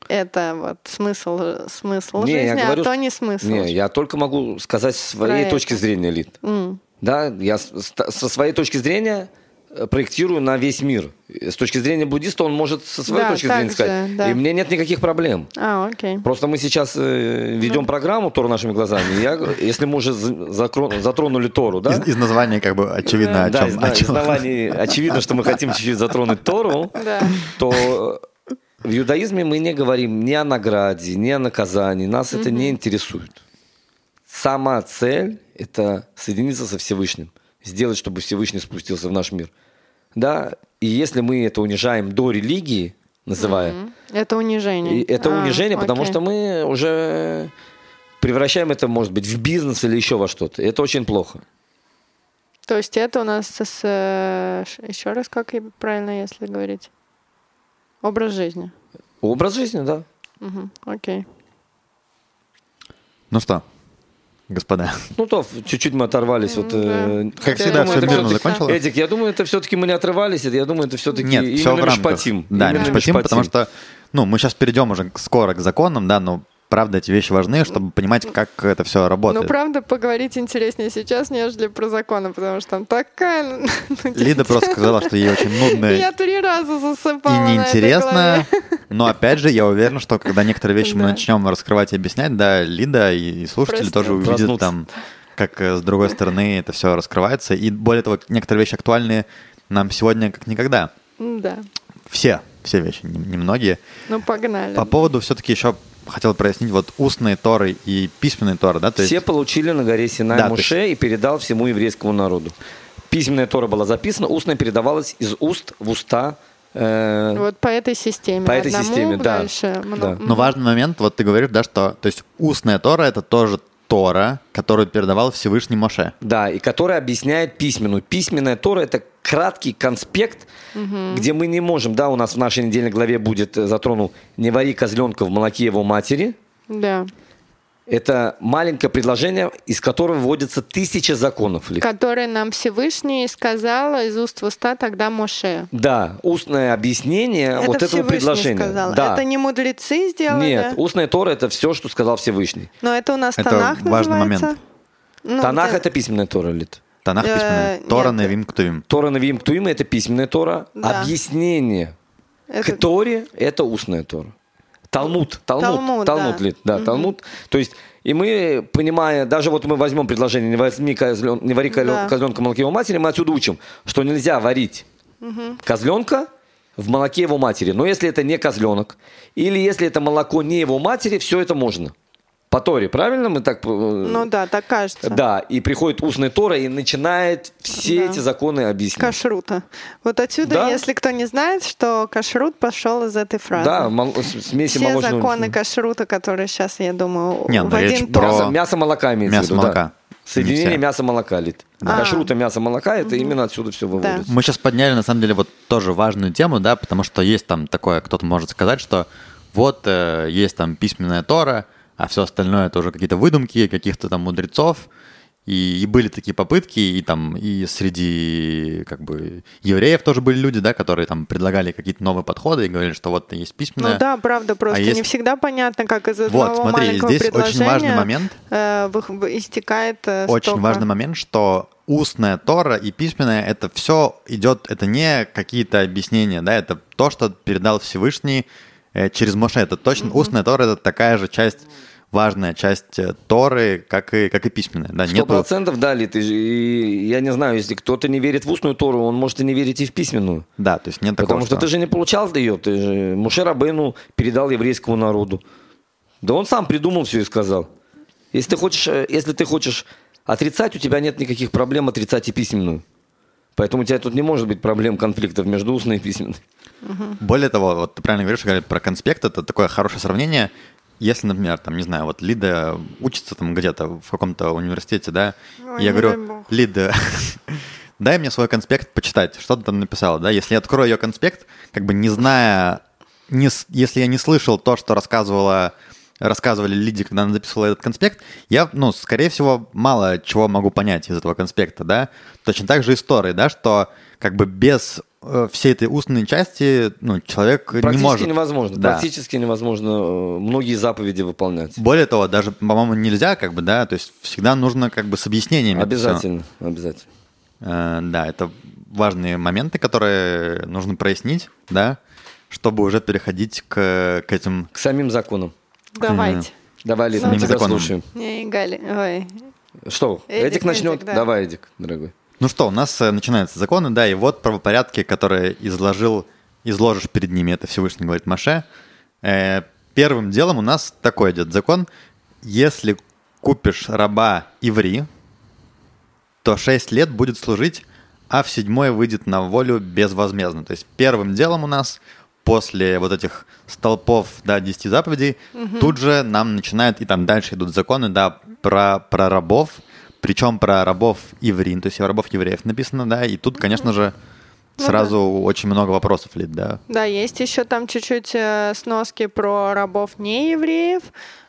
это вот смысл, смысл не, жизни, а говорю, а то не смысл. Не, я только могу сказать своей Про точки это. зрения, Лид. Mm. Да, я со своей точки зрения э, проектирую на весь мир. С точки зрения буддиста он может со своей да, точки зрения сказать. Же, да. И мне нет никаких проблем. А, окей. Просто мы сейчас э, ведем ну. программу Тору нашими глазами. Я, если мы уже затронули Тору, да? Из, из названия как бы очевидно о чем. Да, из, да, из названия очевидно, что мы хотим чуть-чуть затронуть Тору, то в иудаизме мы не говорим ни о награде, ни о наказании. Нас mm-hmm. это не интересует. Сама цель – это соединиться со Всевышним. Сделать, чтобы Всевышний спустился в наш мир. Да? И если мы это унижаем до религии, называя... Mm-hmm. Это унижение. это а, унижение, окей. потому что мы уже превращаем это, может быть, в бизнес или еще во что-то. Это очень плохо. То есть это у нас с... Э, еще раз, как правильно, если говорить? Образ жизни. Образ жизни, да. Угу, окей. Ну что, господа. Ну то, чуть-чуть мы оторвались. Вот, э, как всегда, все мирно закончилось. Эдик, я думаю, это все-таки мы не отрывались, я думаю, это все-таки Нет, именно все в рамках. мишпатим. Да, именно мишпатим, потому что ну, мы сейчас перейдем уже скоро к законам, да, но правда, эти вещи важны, чтобы понимать, как это все работает. Ну, правда, поговорить интереснее сейчас, нежели про законы, потому что там такая... Ну, Лида просто сказала, что ей очень нудно. Я три раза засыпала И неинтересно. Но, опять же, я уверен, что когда некоторые вещи мы начнем раскрывать и объяснять, да, Лида и слушатели тоже увидят там, как э, с другой стороны это все раскрывается. И более того, некоторые вещи актуальны нам сегодня как никогда. Да. Все, все вещи, немногие. Ну, погнали. По поводу все-таки еще хотел прояснить, вот устные Торы и письменные Торы, да? То Все есть... получили на горе Синай да, Муше есть... и передал всему еврейскому народу. Письменная Тора была записана, устная передавалась из уст в уста э, вот по этой системе. По этой Одному, системе, да. Дальше, да. Но важный момент, вот ты говоришь, да, что, то есть устная Тора это тоже Тора, которую передавал Всевышний Моше. Да, и которая объясняет письменную. Письменная Тора – это краткий конспект, угу. где мы не можем, да, у нас в нашей недельной главе будет затронул «Не вари козленка в молоке его матери». Да. Это маленькое предложение, из которого вводятся тысячи законов. Которые нам Всевышний сказал из уст в уста тогда Моше. Да, устное объяснение это вот этого Всевышний предложения. Сказал. Да. Это не мудрецы сделали? Нет, устная Тора – это все, что сказал Всевышний. Но это у нас это Танах важный называется? момент. Ну, Танах – это письменная Тора, Лит. Танах Э, письменная. Тора, нет. Невим, Ктувим. Тора Навим Ктуим – это письменная Тора. Да. Объяснение Это- к Торе – это устная Тора. Талмуд, Талмуд, Талмуд, Талмуд, да. ли, да, Талмуд. То есть, и мы, понимая, даже вот мы возьмем предложение «не, возьми козлен, не вари Да. козленка в молоке его матери», мы отсюда учим, что нельзя варить козленка в молоке его матери. Но если это не козленок, или если это молоко не его матери, все это можно. По Торе, правильно мы так... э, Ну да, так кажется. Да, и приходит устная Тора и начинает все Да. эти законы объяснять. Кашрута. Вот отсюда, Да. если кто не знает, что кашрут пошел из этой фразы. Да, мол- смеси Все молочного. законы кашрута, которые сейчас, я думаю, Не, в ну, речь один про-. Мясо, мясо молока имеется Мясо в виду, да. молока. Соединение Не все. мяса молока лит. А. Кашрута мясо молока это именно отсюда все выводится. Мы сейчас подняли, на самом деле, вот тоже важную тему, да, потому что есть там такое, кто-то может сказать, что вот э, есть там письменная Тора, а все остальное это уже какие-то выдумки каких-то там мудрецов. И, и были такие попытки, и там и среди как бы евреев тоже были люди, да, которые там предлагали какие-то новые подходы и говорили, что вот есть письменная. Ну да, правда, просто А есть- не всегда понятно, как из Вот, одного смотри, маленького здесь очень важный момент. э, истекает э, Очень столько. важный момент, что устная Тора и письменная это все идет, это не какие-то объяснения, да, это то, что передал Всевышний э, через Моше. Это точно устная Тора, это такая же часть, важная часть э, Торы, как и, как и письменная. Да, Сто нету- процентов дали. Ты же- и я не знаю, если кто-то не верит в устную Тору, он может и не верить и в письменную. да, то есть нет Потому такого, что ты же не получал ее, ты же Муше Рабейну передал еврейскому народу. Да он сам придумал все и сказал. Если ты хочешь, э, если ты хочешь отрицать, у тебя нет никаких проблем отрицать и письменную. Поэтому у тебя тут не может быть проблем конфликтов между устной и письменной. Более того, вот ты правильно говоришь, говорят про конспект, это такое хорошее сравнение. Если, например, там, не знаю, вот Лида учится там где-то в каком-то университете, да, Ой, я говорю. Лида, дай мне свой конспект почитать, что ты там написала, да, если я открою ее конспект, как бы не зная, не, если я не слышал то, что рассказывала рассказывали Лиде, когда она записывала этот конспект, я, ну, скорее всего, мало чего могу понять из этого конспекта, да. Точно так же истории, да, что как бы без всей этой устной части, ну, человек не Практически может. невозможно. Да. Практически невозможно э, многие заповеди выполнять. Более того, даже, по-моему, нельзя, как бы, да, то есть всегда нужно как бы с объяснениями. Обязательно, обязательно. Э, да, это важные моменты, которые нужно прояснить, да, чтобы уже переходить к, к этим... К самим законам. Давайте. Давай, Лида, Ну, мы тебя законам. слушаем. Не, Гали, ой. Что, Эдик, Эдик начнет? Эдик, да. Давай, Эдик, дорогой. Ну что, у нас э, начинаются законы, да, и вот правопорядки, которые изложил, изложишь перед ними, это Всевышний говорит Маше. Э, первым делом у нас такой идет закон. Если купишь раба иври, то 6 лет будет служить, а в седьмой выйдет на волю безвозмездно. То есть первым делом у нас после вот этих столпов, да, 10 заповедей, тут же нам начинают, и там дальше идут законы, да, про, про рабов, причем про рабов иврин, то есть рабов евреев написано, да, и тут, конечно же, Ну сразу очень много вопросов лет, да. Да, есть еще там чуть-чуть э, сноски про рабов неевреев.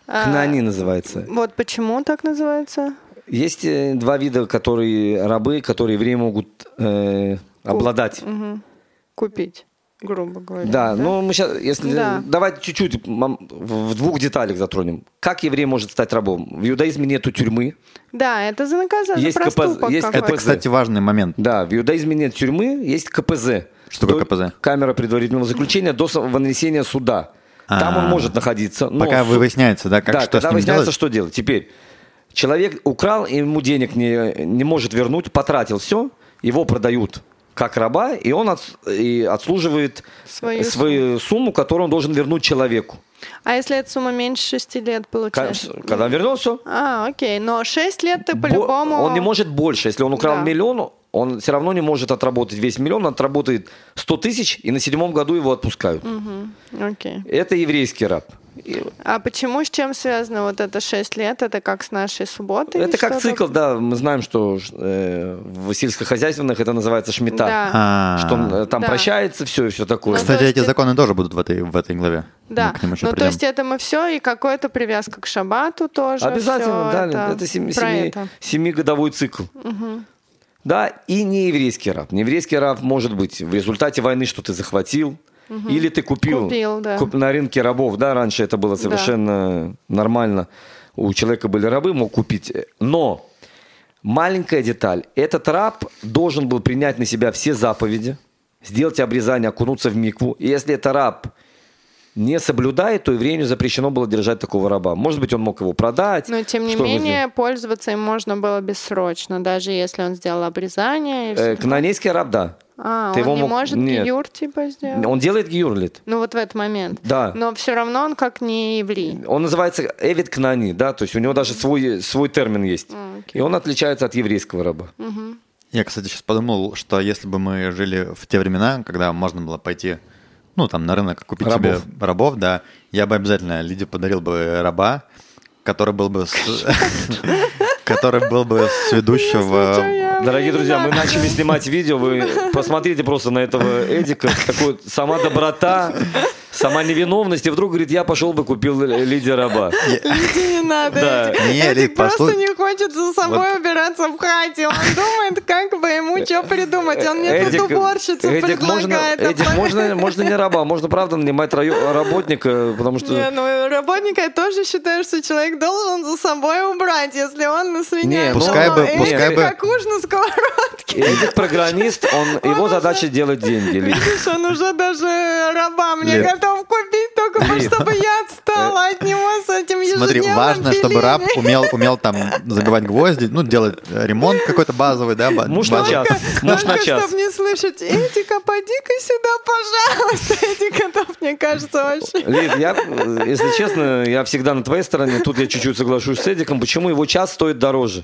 А, Кнани называется. Вот почему так называется? Есть э, два вида, которые рабы, которые евреи могут э, обладать. Мгм. Купить, грубо говоря. Да, ну мы сейчас, если Да. давайте чуть-чуть в двух деталях затронем. Как еврей может стать рабом? В иудаизме нету тюрьмы. Да, это за наказание, Есть за КПЗ, есть какой-то. Это, кстати, важный момент. Да, в иудаизме нет тюрьмы, есть КПЗ. Что такое КПЗ? Камера предварительного заключения до вынесения суда. Там он А. может находиться. но Пока суд- выясняется, да, как да, что когда с ним выясняется, делать. что делать. Теперь, человек украл, ему денег не, не может вернуть, потратил все, его продают как раба, и он отс- и отслуживает Свою свою сумму, которую он должен вернуть человеку. А если эта сумма меньше 6 лет получается? Когда он вернул все, А, окей, но 6 лет ты по-любому... он не может больше. Если он украл Да. миллион, он все равно не может отработать весь миллион, он отработает 100 тысяч, и на седьмом году его отпускают. Окей. Это еврейский раб. А почему, с чем связано вот это 6 лет? Это как с нашей субботой? Это как цикл, да. Мы знаем, что э, в сельскохозяйственных это называется шмита. Да. А, Что он, э, там Да. прощается все и все такое. Ну, Кстати, то есть эти законы тоже будут в этой, в этой главе. Да, Мы к ним еще ну то придем. есть это мы все, и какая-то привязка к шабату тоже. Обязательно, да. это, Это, семи- это. семигодовой цикл. Да, и не еврейский раб. Не еврейский раб может быть в результате войны, что ты захватил, или ты купил, Купил, да. куп- на рынке рабов. Да, раньше это было совершенно нормально. У человека были рабы, мог купить. Но Маленькая деталь. Этот раб должен был принять на себя все заповеди, сделать обрезание, окунуться в микву. И если это раб не соблюдает, то еврею запрещено было держать такого раба. Может быть, он мог его продать. Но тем не менее, пользоваться им можно было бессрочно, даже если он сделал обрезание. Э, всё. Канонейский раб, да. А, ты он его не мог- может Нет. гиюр типа сделать? Он делает гиюрлит. Ну вот в этот момент. Да. Но все равно он как не еврей. Он называется Эвид Кнани, да, то есть у него даже свой, свой термин есть. А, окей. И он отличается от еврейского раба. Я, кстати, сейчас подумал, что если бы мы жили в те времена, когда можно было пойти, ну, там, на рынок купить Рабов. себе рабов, да, я бы обязательно Лиде подарил бы раба, который был бы с... который был бы с ведущего... Дорогие друзья, мы начали снимать видео, вы посмотрите просто на этого Эдика, такой сама доброта, сама невиновность, и вдруг говорит, я пошел бы купил Лидия раба. Лиде не надо. Да. Эдик. Не, Эдик Лид, просто не хочет за собой убираться в хате. Он думает, как бы ему что придумать. Он мне тут уборщицу Эдик, можно, предлагает. Эдик, а можно, можно не раба, можно правда нанимать раю- работника, потому что... Не, ну работника я тоже считаю, что человек должен за собой убрать, если он на свинья. Не, ну, Пускай бы- пускай бы- как уж на сковородке. Эдик программист, он, его задача делать деньги. Видишь, он уже даже раба мне Лид. Готов купить, только чтобы я отстала от него с этим Смотри, ежедневным важно, чтобы раб умел, умел там забивать гвозди, ну, делать э, ремонт какой-то базовый, да, Муж на час. Муж на час. чтобы не слышать, Эдика, поди-ка сюда, пожалуйста. Эдик готов, мне кажется, вообще. Лид, я, э, если честно, я всегда на твоей стороне. Тут я чуть-чуть соглашусь с Эдиком. Почему его час стоит дороже?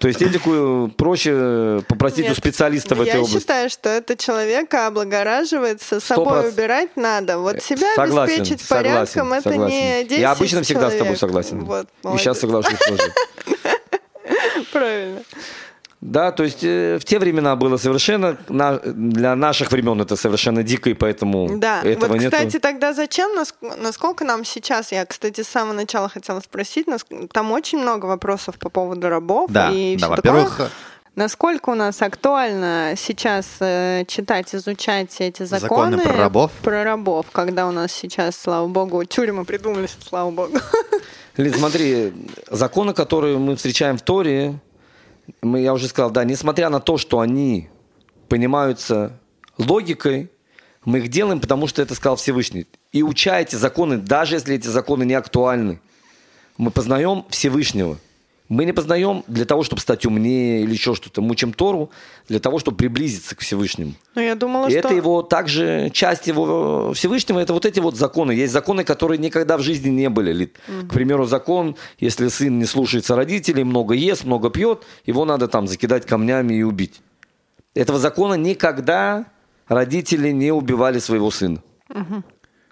То есть Эдику проще попросить у Нет, специалиста в этой я области. считаю, что это человека облагораживается, собой убирать надо. Вот себя Согласен, обеспечить согласен, порядком, это согласен. не 10 Я обычно всегда с тобой человек. согласен. Вот, И сейчас соглашусь тоже. Правильно. Да, то есть э, в те времена было совершенно, на- для наших времен это совершенно дико, и поэтому Да, этого вот, нету. кстати, тогда зачем, наск- насколько нам сейчас, я, кстати, с самого начала хотела спросить, там очень много вопросов по поводу рабов Да, и да, всё во-первых, такое. Насколько у нас актуально сейчас э, читать, изучать эти законы, Законы про рабов? про рабов, когда у нас сейчас, слава богу, тюрьмы придумали, слава богу. Лид, смотри, законы, которые мы встречаем в Торе, мы, я уже сказал, да, несмотря на то, что они понимаются логикой, мы их делаем, потому что это сказал Всевышний. И уча эти законы, даже если эти законы не актуальны, мы познаем Всевышнего. Мы не познаем для того, чтобы стать умнее или еще что-то. Мы учим Тору для того, чтобы приблизиться к Всевышнему. Ну, я думала, И что... это его также часть его Всевышнего, это вот эти вот законы. Есть законы, которые никогда в жизни не были. Лид. К примеру, закон, если сын не слушается родителей, много ест, много пьет, его надо там закидать камнями и убить. Этого закона никогда родители не убивали своего сына.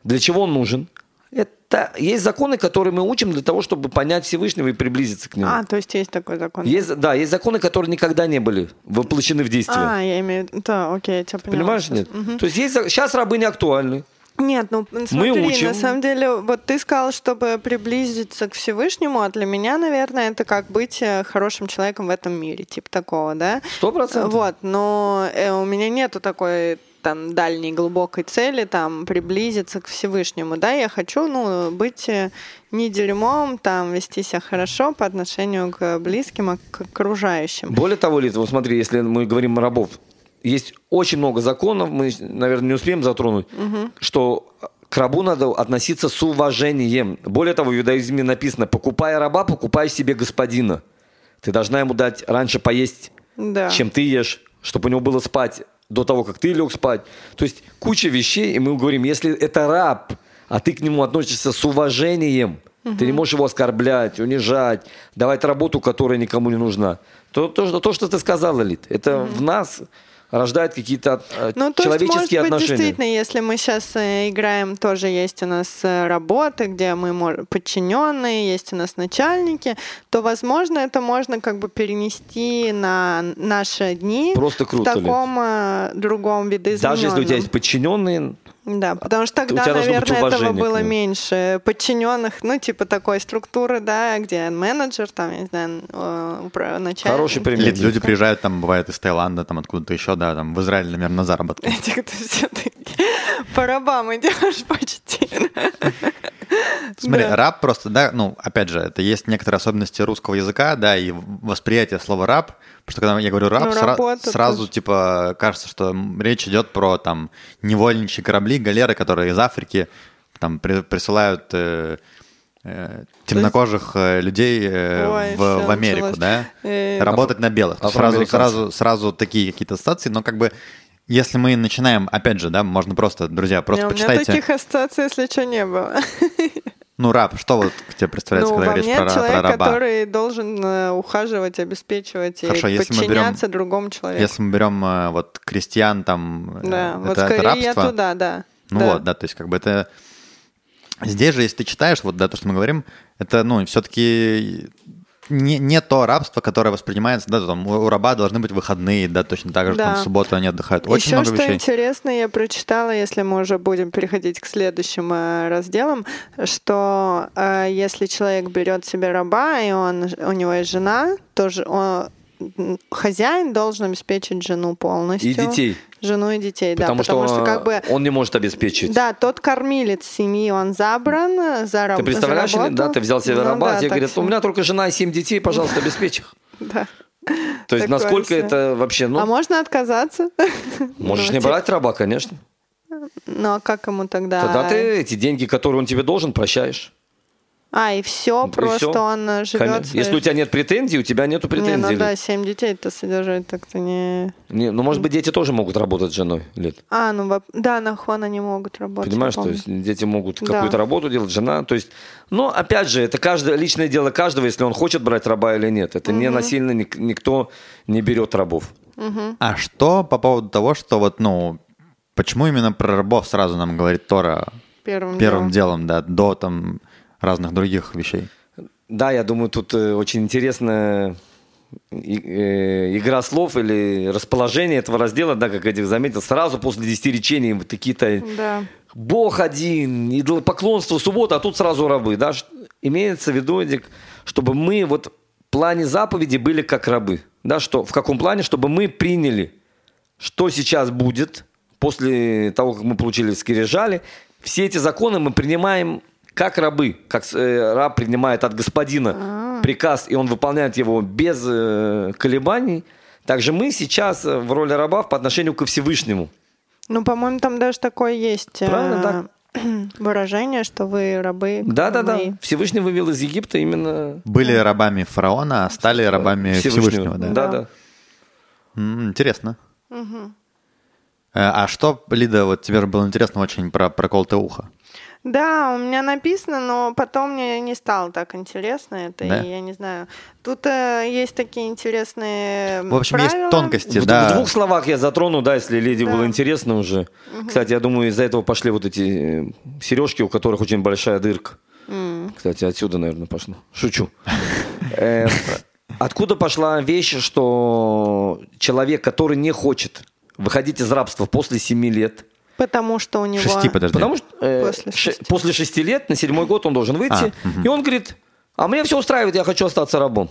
Для чего он нужен? Это есть законы, которые мы учим для того, чтобы понять Всевышнего и приблизиться к нему. А, то есть есть такой закон. Есть, да, есть законы, которые никогда не были воплощены в действие. А, я имею в виду... Да, окей, я тебя поняла. Понимаешь, нет? То есть, есть сейчас рабы не актуальны. Нет, ну смотри, учим. на самом деле, вот ты сказал, чтобы приблизиться к Всевышнему, а для меня, наверное, это как быть э, хорошим человеком в этом мире, типа такого, да? Сто процентов. Вот, но э, у меня нету такой там дальней глубокой цели там приблизиться к Всевышнему, да, я хочу, ну, быть э, не дерьмом, там, вести себя хорошо по отношению к близким, а к окружающим. Более того, Лиз, вот смотри, если мы говорим о рабов, есть очень много законов, мы, наверное, не успеем затронуть, что к рабу надо относиться с уважением. Более того, в иудаизме написано, покупая раба, покупай себе господина. Ты должна ему дать раньше поесть, Да. чем ты ешь, чтобы у него было спать до того, как ты лег спать. То есть куча вещей, и мы говорим, если это раб, а ты к нему относишься с уважением, ты не можешь его оскорблять, унижать, давать работу, которая никому не нужна, то то, что- то что ты сказала, Лид, это в нас рождает какие-то э, Ну, то есть, может человеческие быть, отношения. действительно, если мы сейчас играем, тоже есть у нас э, работы, где мы подчиненные, есть у нас начальники, то, возможно, это можно как бы перенести на наши дни Просто круто, в таком э, другом видоизмененном. Даже если у тебя есть подчиненные, Да, потому что тогда, наверное, этого было меньше подчиненных, ну, типа такой структуры, да, где менеджер, там, я не знаю, начальник. Хороший пример. Люди приезжают, там, бывает, из Таиланда, там, откуда-то еще, да, там, в Израиль, наверное, на заработки. Этих ты все-таки по рабам идешь почти. Смотри, Да. раб просто, да, ну, опять же, это есть некоторые особенности русского языка, да, и восприятие слова раб, потому что когда я говорю раб, Ну, сра- сразу, тоже. типа, кажется, что речь идет про, там, невольничьи корабли, галеры, которые из Африки, там, при- присылают э, э, темнокожих э, людей э, Ой, в, в Америку, началось. да, работать на белых. Сразу, афроамериканцы. сразу, сразу такие какие-то ассоциации, но как бы если мы начинаем, опять же, да, можно просто, друзья, просто Не, У меня почитайте. таких ассоциаций, если что, не было. Ну, раб, что вот к тебе представляется, Ну, когда во говоришь про, человек, про раба? который должен э, ухаживать, обеспечивать Хорошо, и если мы берем- подчиняться другому человеку. Если мы берем э, вот крестьян, там, э, Да, это, вот это скорее я рабство. туда, да. Ну Да. вот, да, то есть как бы это... Здесь же, если ты читаешь, вот, да, то, что мы говорим, это, ну, все-таки не, не то рабство, которое воспринимается, да, там, у, раба должны быть выходные, да, точно так же, Да. там, в субботу они отдыхают. Очень Еще много что вещей. интересно, я прочитала, если мы уже будем переходить к следующим э, разделам, что э, если человек берет себе раба, и он, у него есть жена, то же, он- хозяин должен обеспечить жену полностью. И детей. Жену и детей, Потому, да. что, Потому что, как бы он не может обеспечить. Да, тот кормилец семьи, он забран за работу. Ты представляешь, да, ты взял себе Ну раба, да, тебе говорят, у меня только жена и семь детей, пожалуйста, обеспечь их. Да. То есть Такое насколько это вообще, ну, а можно отказаться? можешь Ну, не типа, брать раба, конечно. Ну, а как ему тогда? Тогда ты эти деньги, которые он тебе должен, прощаешь. А, и все, И просто всё. он э, живет... Конечно. Если у тебя нет претензий, у тебя нету Не, претензий. ну да, семь детей-то содержать так-то не... Не, ну, может быть, дети тоже могут работать с женой, Лид. А, ну да, на хон они могут работать. Понимаешь, то есть дети могут Да. какую-то работу делать, жена, то есть, но опять же, это каждое личное дело каждого, если он хочет брать раба или нет. Это не насильно ник- никто не берет рабов. А что по поводу того, что вот, ну, почему именно про рабов сразу нам говорит Тора Первым, первым делом. делом, да, до там разных других вещей? Да, я думаю, тут э, очень интересная э, игра слов или расположение этого раздела, да, как Эдик заметил, сразу после десяти речений вот такие-то Да. Бог один, идолопоклонство, суббота, а тут сразу рабы. Да? Имеется в виду, Эдик, чтобы мы вот в плане заповеди были как рабы. Да, что, в каком плане? Чтобы мы приняли, что сейчас будет после того, как мы получили скрижали. Все эти законы мы принимаем как рабы, как э, раб принимает от господина приказ, и он выполняет его без э, колебаний. Также мы сейчас э, в роли рабов по отношению ко Всевышнему. Ну, по-моему, там даже такое есть э, Правильно, выражение, что вы рабы. Да, да, да. Всевышний вывел из Египта именно Были рабами фараона, а стали рабами Всевышнего, да? Да, да. М, Интересно. Э, А что, Лида, вот тебе же было интересно очень про проколотое ухо. Да, у меня написано, но потом мне не стало так интересно это, Да? и я не знаю. Тут э, есть такие интересные В общем, есть правила. тонкости, В, да. в двух словах я затрону, да, если леди Да. было интересно уже. Кстати, я думаю, из-за этого пошли вот эти э, сережки, у которых очень большая дырка. Кстати, отсюда, наверное, пошло. Шучу. Э, Откуда пошла вещь, что человек, который не хочет выходить из рабства после 7 лет, Потому что у него... Шести, подожди. Потому что э, После ше- шести. после шести лет, на седьмой год он должен выйти, А, мгм. и он говорит, а мне все устраивает, я хочу остаться рабом.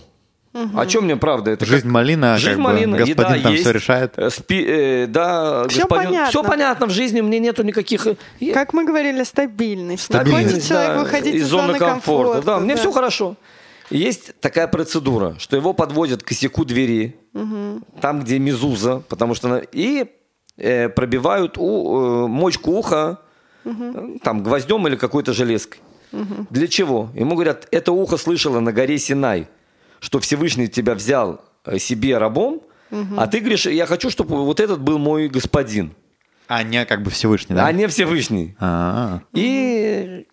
А чем мне правда? Это Жизнь как- малина, Жизнь как бы малина, господин еда там есть, все решает. э, спи- э, да, Всё господин, понятно. все понятно в жизни, мне нету никаких... э, Как мы говорили, стабильность. Стабильность, Не хочет человек да, выходить из, зоны комфорта. Да, мне все хорошо. Есть такая процедура, что его подводят к косяку двери, там, где мезуза, потому что... И э, пробивают у, э, мочку уха э, там гвоздем или какой-то железкой. Для чего? Ему говорят, это ухо слышало на горе Синай, что Всевышний тебя взял э, себе рабом, а ты говоришь, я хочу, чтобы вот этот был мой господин, А не как бы Всевышний, да? а не Всевышний. А, И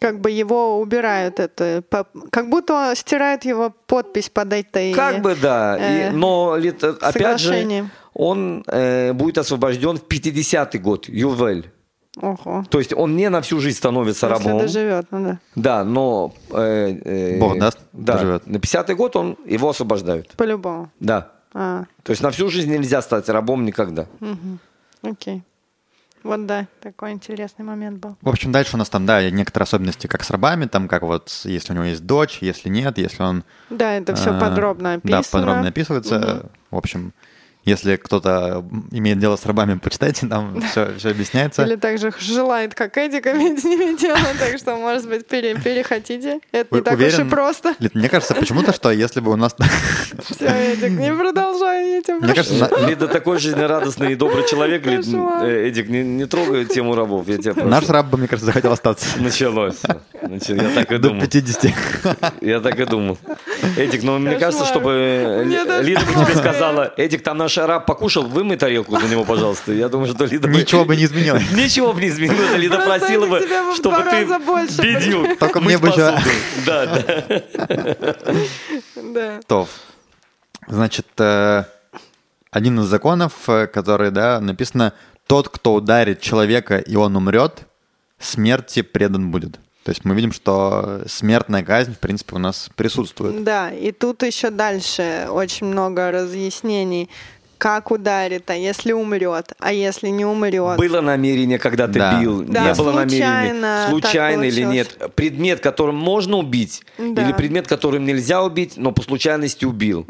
Как бы его убирают это, как будто стирают его подпись под этой... Как бы да, И- но лет- опять же. Он э, будет освобожден в 50-й год, Ювель. Ого. То есть он не на всю жизнь становится Если рабом. доживет, ну да. Да, но... э, э, Бог даст, да, доживет. На 50-й год он, его освобождают. По-любому. Да. А, То есть на всю жизнь нельзя стать рабом никогда. окей. Вот да, такой интересный момент был. В общем, дальше у нас там, да, некоторые особенности, как с рабами, там, как вот, если у него есть дочь, если нет, если он... Да, это все а, подробно описано. Да, подробно описывается. В общем, Если кто-то имеет дело с рабами, почитайте, там все, все объясняется. Или также желает, как Эдик, иметь с ними дело, так что, может быть, пере, перехотите. Это не так уж и просто. Лид, Мне кажется, почему-то, что если бы у нас... Все, Эдик, не продолжай, я тебя Мне кажется, Лида такой жизнерадостный и добрый человек. Э, Эдик, не, не трогай тему рабов, я тебя прошу. наш раб бы, мне кажется, захотел остаться. Началось. Я так и До думал. 50. Я так и думал. Эдик, ну мне кажется, чтобы даже Лида бы тебе сказала, Эдик, там наш араб покушал, вымой тарелку за него, пожалуйста. Я думаю, что Лида Ничего бы не изменилось. Ничего бы не изменилось. Лида просила бы, Эдик тебя бы в чтобы два ты раза больше бедил. Только мне бы посуду. Да, да. Да. То. Значит, э, один из законов, э, который, да, написано, тот, кто ударит человека, и он умрет, смерти предан будет. То есть мы видим, что смертная казнь, в принципе, у нас присутствует. Да, и тут еще дальше очень много разъяснений. Как ударит, а если умрет, а если не умрет. Было намерение, когда ты Да. бил, Да, не было намерения. случайно или нет. Предмет, которым можно убить, Да. или предмет, которым нельзя убить, но по случайности убил.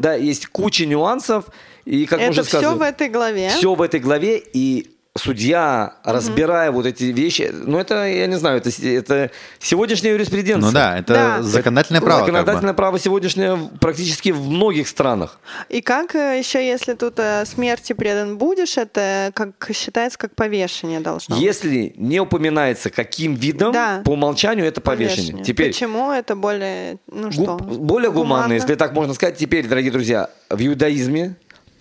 Да, есть куча нюансов, и как Это уже все в этой главе. все в этой главе, и судья, разбирая вот эти вещи, ну это, я не знаю, это, это сегодняшняя юриспруденция. Ну да, это Да. законодательное право. как бы. Законодательное право сегодняшнее практически в многих странах. И как э, еще, если тут э, смерти предан будешь, это как считается как повешение должно. быть. Если не упоминается каким видом, Да. по умолчанию это повешение. Теперь Почему это более, ну что? Гу- более гуманно, гуманно? если так можно сказать. Теперь, дорогие друзья, в иудаизме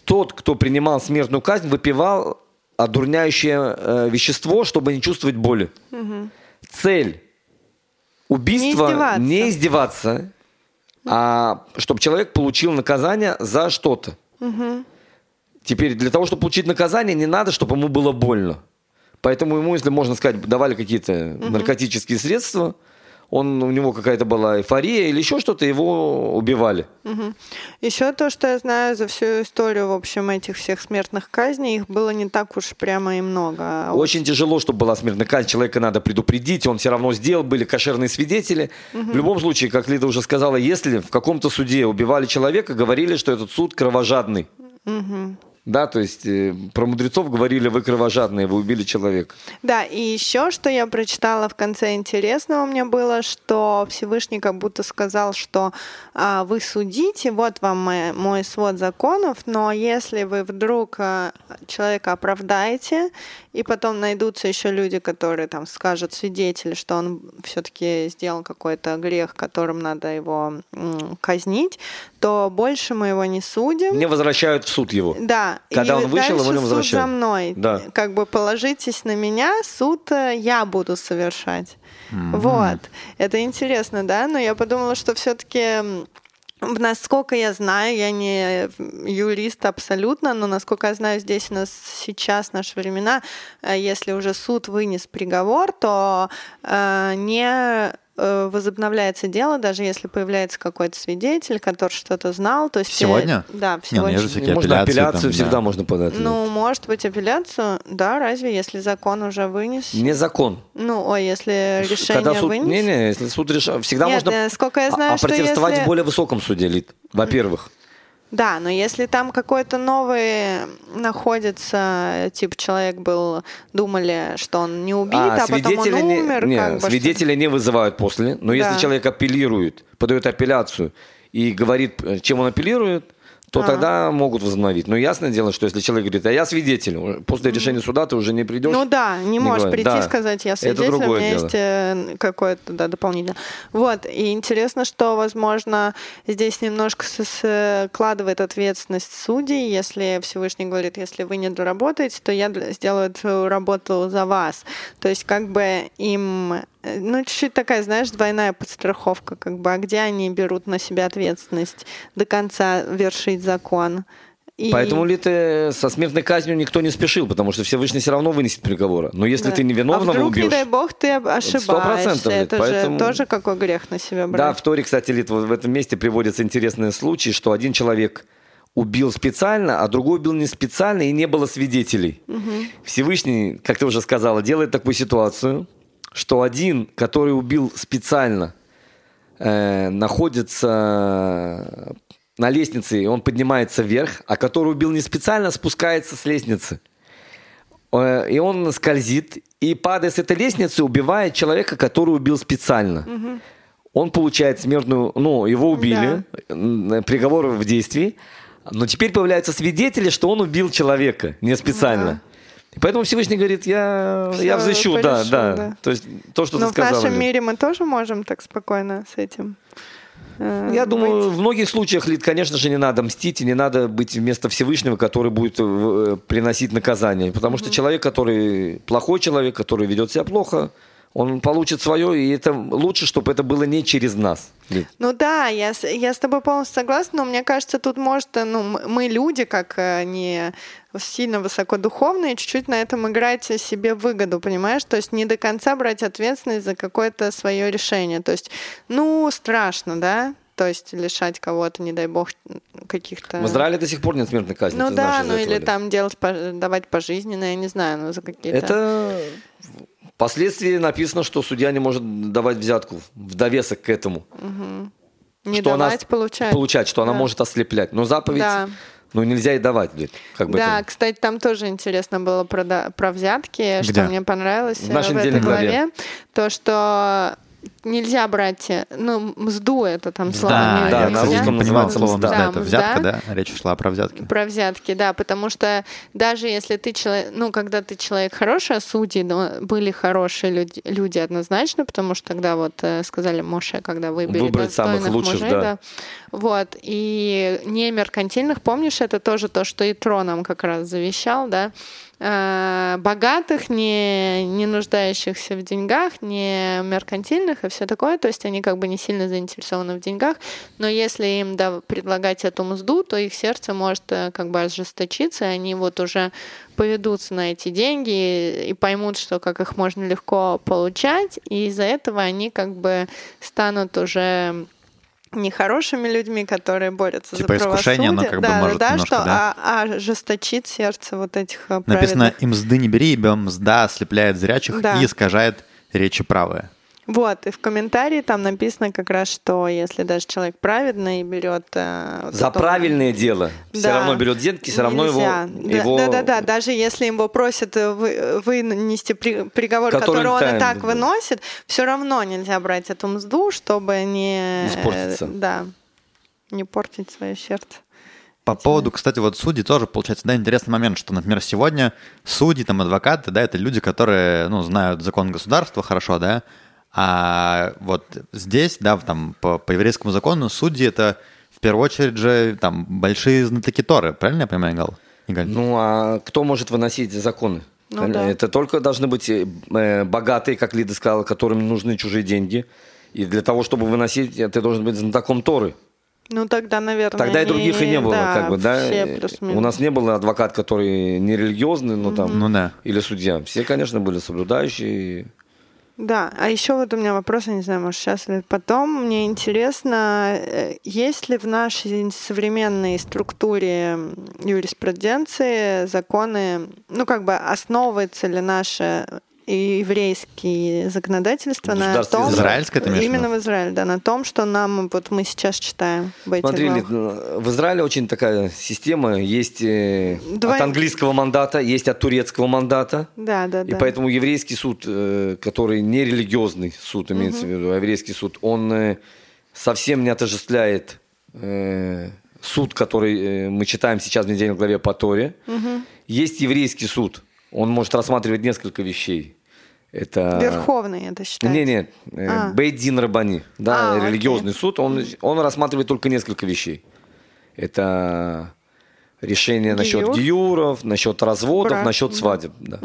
тот, кто принимал смертную казнь, выпивал одурняющее э, вещество, чтобы не чувствовать боли. Цель убийства издеваться. не издеваться, а чтобы человек получил наказание за что-то. Теперь для того, чтобы получить наказание, не надо, чтобы ему было больно. Поэтому ему, если можно сказать, давали какие-то наркотические средства, он, у него какая-то была эйфория или еще что-то, его убивали. Еще то, что я знаю за всю историю, в общем, этих всех смертных казней, их было не так уж прямо и много. А Очень тяжело, чтобы была смертная казнь. Человека надо предупредить, он все равно сделал, были кошерные свидетели. В любом случае, как Лида уже сказала, если в каком-то суде убивали человека, говорили, что этот суд кровожадный. Да, то есть э, про мудрецов говорили, вы кровожадные, вы убили человека. Да, и еще, что я прочитала в конце интересного мне было, что Всевышний как будто сказал, что а, вы судите, вот вам мой, мой свод законов, но если вы вдруг а, человека оправдаете, и потом найдутся еще люди, которые там скажут свидетели, что он все-таки сделал какой-то грех, которым надо его казнить, то больше мы его не судим. Не возвращают в суд его. Да. Когда и он вышел, его не суд возвращают. за мной. Да. Как бы положитесь на меня, суд э, я буду совершать. Вот. Это интересно, да? Но я подумала, что все-таки Насколько я знаю, я не юрист абсолютно, но насколько я знаю, здесь у нас сейчас, наши времена, э, если уже суд вынес приговор, то э, не э, возобновляется дело, даже если появляется какой-то свидетель, который что-то знал. То есть, э, Сегодня? Да, в Не, ну, же можно апелляцию там, всегда да. можно подать. ну, может быть, апелляцию, да, разве, если закон уже вынес? не закон. Ну, ой, если решение Когда суд, вынес? не, не, если суд решает, всегда Нет, можно э, сколько я знаю, а- что опротестовать если- в более высоком суде, Лид, во-первых. Да, но если там какой-то новый находится, типа человек был, думали, что он не убит, а, потом он не- умер, не, как бы, что- свидетеля не вызывают после, но если Да. человек апеллирует, подает апелляцию и говорит, э, чем он апеллирует, то А. тогда могут возобновить. Но ясное дело, что если человек говорит, а я свидетель, после решения суда ты уже не придешь. Ну да, не, можешь говорит. прийти Да. и сказать, я Это свидетель, у другое меня дело. есть э, какое-то да, дополнительное. Вот, и интересно, что, возможно, здесь немножко складывает ответственность судей, если Всевышний говорит, если вы не доработаете, то я сделаю эту работу за вас. То есть как бы им, ну, чуть-чуть такая, знаешь, двойная подстраховка, как бы, а где они берут на себя ответственность до конца вершить закон? И- Поэтому ли ты со смертной казнью никто не спешил, потому что Всевышний все равно вынесет приговора. Но если Да. ты невиновного а вдруг, убьешь... не дай бог, ты ошибаешься. 100% Это поэтому- же тоже какой грех на себя Да, брать. в Торе, кстати, Лид, вот в этом месте приводится интересный случай, что один человек убил специально, а другой убил не специально, и не было свидетелей. Всевышний, как ты уже сказала, делает такую ситуацию, что один, который убил специально, э, находится на лестнице, и он поднимается вверх, а который убил не специально, спускается с лестницы. Э, И он скользит и, падая с этой лестницы, убивает человека, который убил специально. Он получает смертную... Ну, его убили, м, приговор в действии, но теперь появляются свидетели, что он убил человека не специально. И поэтому Всевышний говорит, я, Всё, я взыщу, да, порешу, да, да. То есть то, что Но ты в сказал. нашем Лид. мире мы тоже можем так спокойно с этим. э, Я думаю, быть. в многих случаях, Лид, конечно же, не надо мстить, и не надо быть вместо Всевышнего, который будет э, приносить наказание. Потому что человек, который плохой человек, который ведет себя плохо, он получит свое, и это лучше, чтобы это было не через нас. Ну да, я, я с тобой полностью согласна, но мне кажется, тут может, ну, мы люди, как э, не сильно высокодуховные, чуть-чуть на этом играть себе выгоду, понимаешь? То есть не до конца брать ответственность за какое-то свое решение. То есть, ну, страшно, да? То есть лишать кого-то, не дай бог, каких-то... В Израиле до сих пор нет смертной казни. Ну да, знаешь ну или там делать, давать пожизненно, я не знаю, ну за какие-то... Это впоследствии написано, что судья не может давать взятку в довесок к этому. не что она давать, получать. Получать, что она Да. может ослеплять. Но заповедь, Да. ну, нельзя и давать. Как бы Да, это- кстати, там тоже интересно было про, про взятки, Где? что мне понравилось В э, нашей в этой главе. главе. То, что нельзя брать, э, ну, мзду это там слово. Да, не- да, на русском называется слово мзда. Да, Это взятка, да? Речь шла про взятки. Про взятки, да, потому что даже если ты человек, ну, когда ты человек хороший, а судьи но были хорошие люди, люди однозначно, потому что тогда вот э, сказали Моше, когда выбери Выбрать самых лучших, мужей, да. Вот, и не меркантильных, помнишь, это тоже то, что Итро нам как раз завещал, да, богатых, не, не нуждающихся в деньгах, не меркантильных и все такое, то есть они как бы не сильно заинтересованы в деньгах, но если им да, предлагать эту мзду, то их сердце может э, как бы ожесточиться, и они вот уже поведутся на эти деньги и поймут, что как их можно легко получать, и из-за этого они как бы станут уже нехорошими людьми, которые борются Типа за искушение, правосудие. оно как бы да, может да, немножко, что да? а- ожесточит сердце вот этих э, Написано, праведных. и мзды не бери, ибо мзда ослепляет зрячих Да. и искажает речи правые. Вот, и в комментарии там написано как раз, что если даже человек праведный берет... э, За эту- правильное дело. Все Да. равно берет деньги, все равно его... Да, его... да, да, да, даже если его просят э, вы- вынести при- приговор, Который который, он и тайный, так да. выносит, все равно нельзя брать эту мзду, чтобы не... Испортиться. э, Да, не портить свое сердце. По поводу, кстати, вот судей тоже получается, да, интересный момент, что, например, сегодня судьи, там, адвокаты, да, это люди, которые, ну, знают закон государства хорошо, да, а вот здесь, да, там, по, по еврейскому закону судьи это в первую очередь же там большие знатоки Торы, правильно я понимаю, Гал? Игаль? Ну, а кто может выносить законы? Ну Правильно? да. Это только должны быть э, э, богатые, как Лида сказала, которым нужны чужие деньги. И для того, чтобы выносить, э, ты должен быть знатоком Торы. Ну, тогда, наверное, Тогда и других и не было, да, как бы, да. У нас не было адвокат, который нерелигиозный, ну там, Ну да. или судья. Все, конечно, были соблюдающие. Да, а еще вот у меня вопрос, я не знаю, может сейчас или потом. Мне интересно, э, есть ли в нашей современной структуре юриспруденции законы, ну как бы основывается ли наше еврейские законодательства на том... Израильское ты? Именно в Израиле, да, на том, что нам вот мы сейчас читаем в Смотри, главах. В Израиле очень такая система. Есть э, Два- от английского мандата, есть от турецкого мандата. Да, да, И да. поэтому еврейский суд, э, который не религиозный суд, имеется в виду, а еврейский суд, он э, совсем не отождествляет суд, который мы читаем сейчас в недельной главе по Торе. Есть еврейский суд, он может рассматривать несколько вещей. Это... Верховный это считается. Не, нет, э, А. Бейдин Рабани, да, А, окей. религиозный суд, он, он рассматривает только несколько вещей. Это решение насчет Гиюр. гиюров, насчет разводов, Брак, насчет свадеб. Да.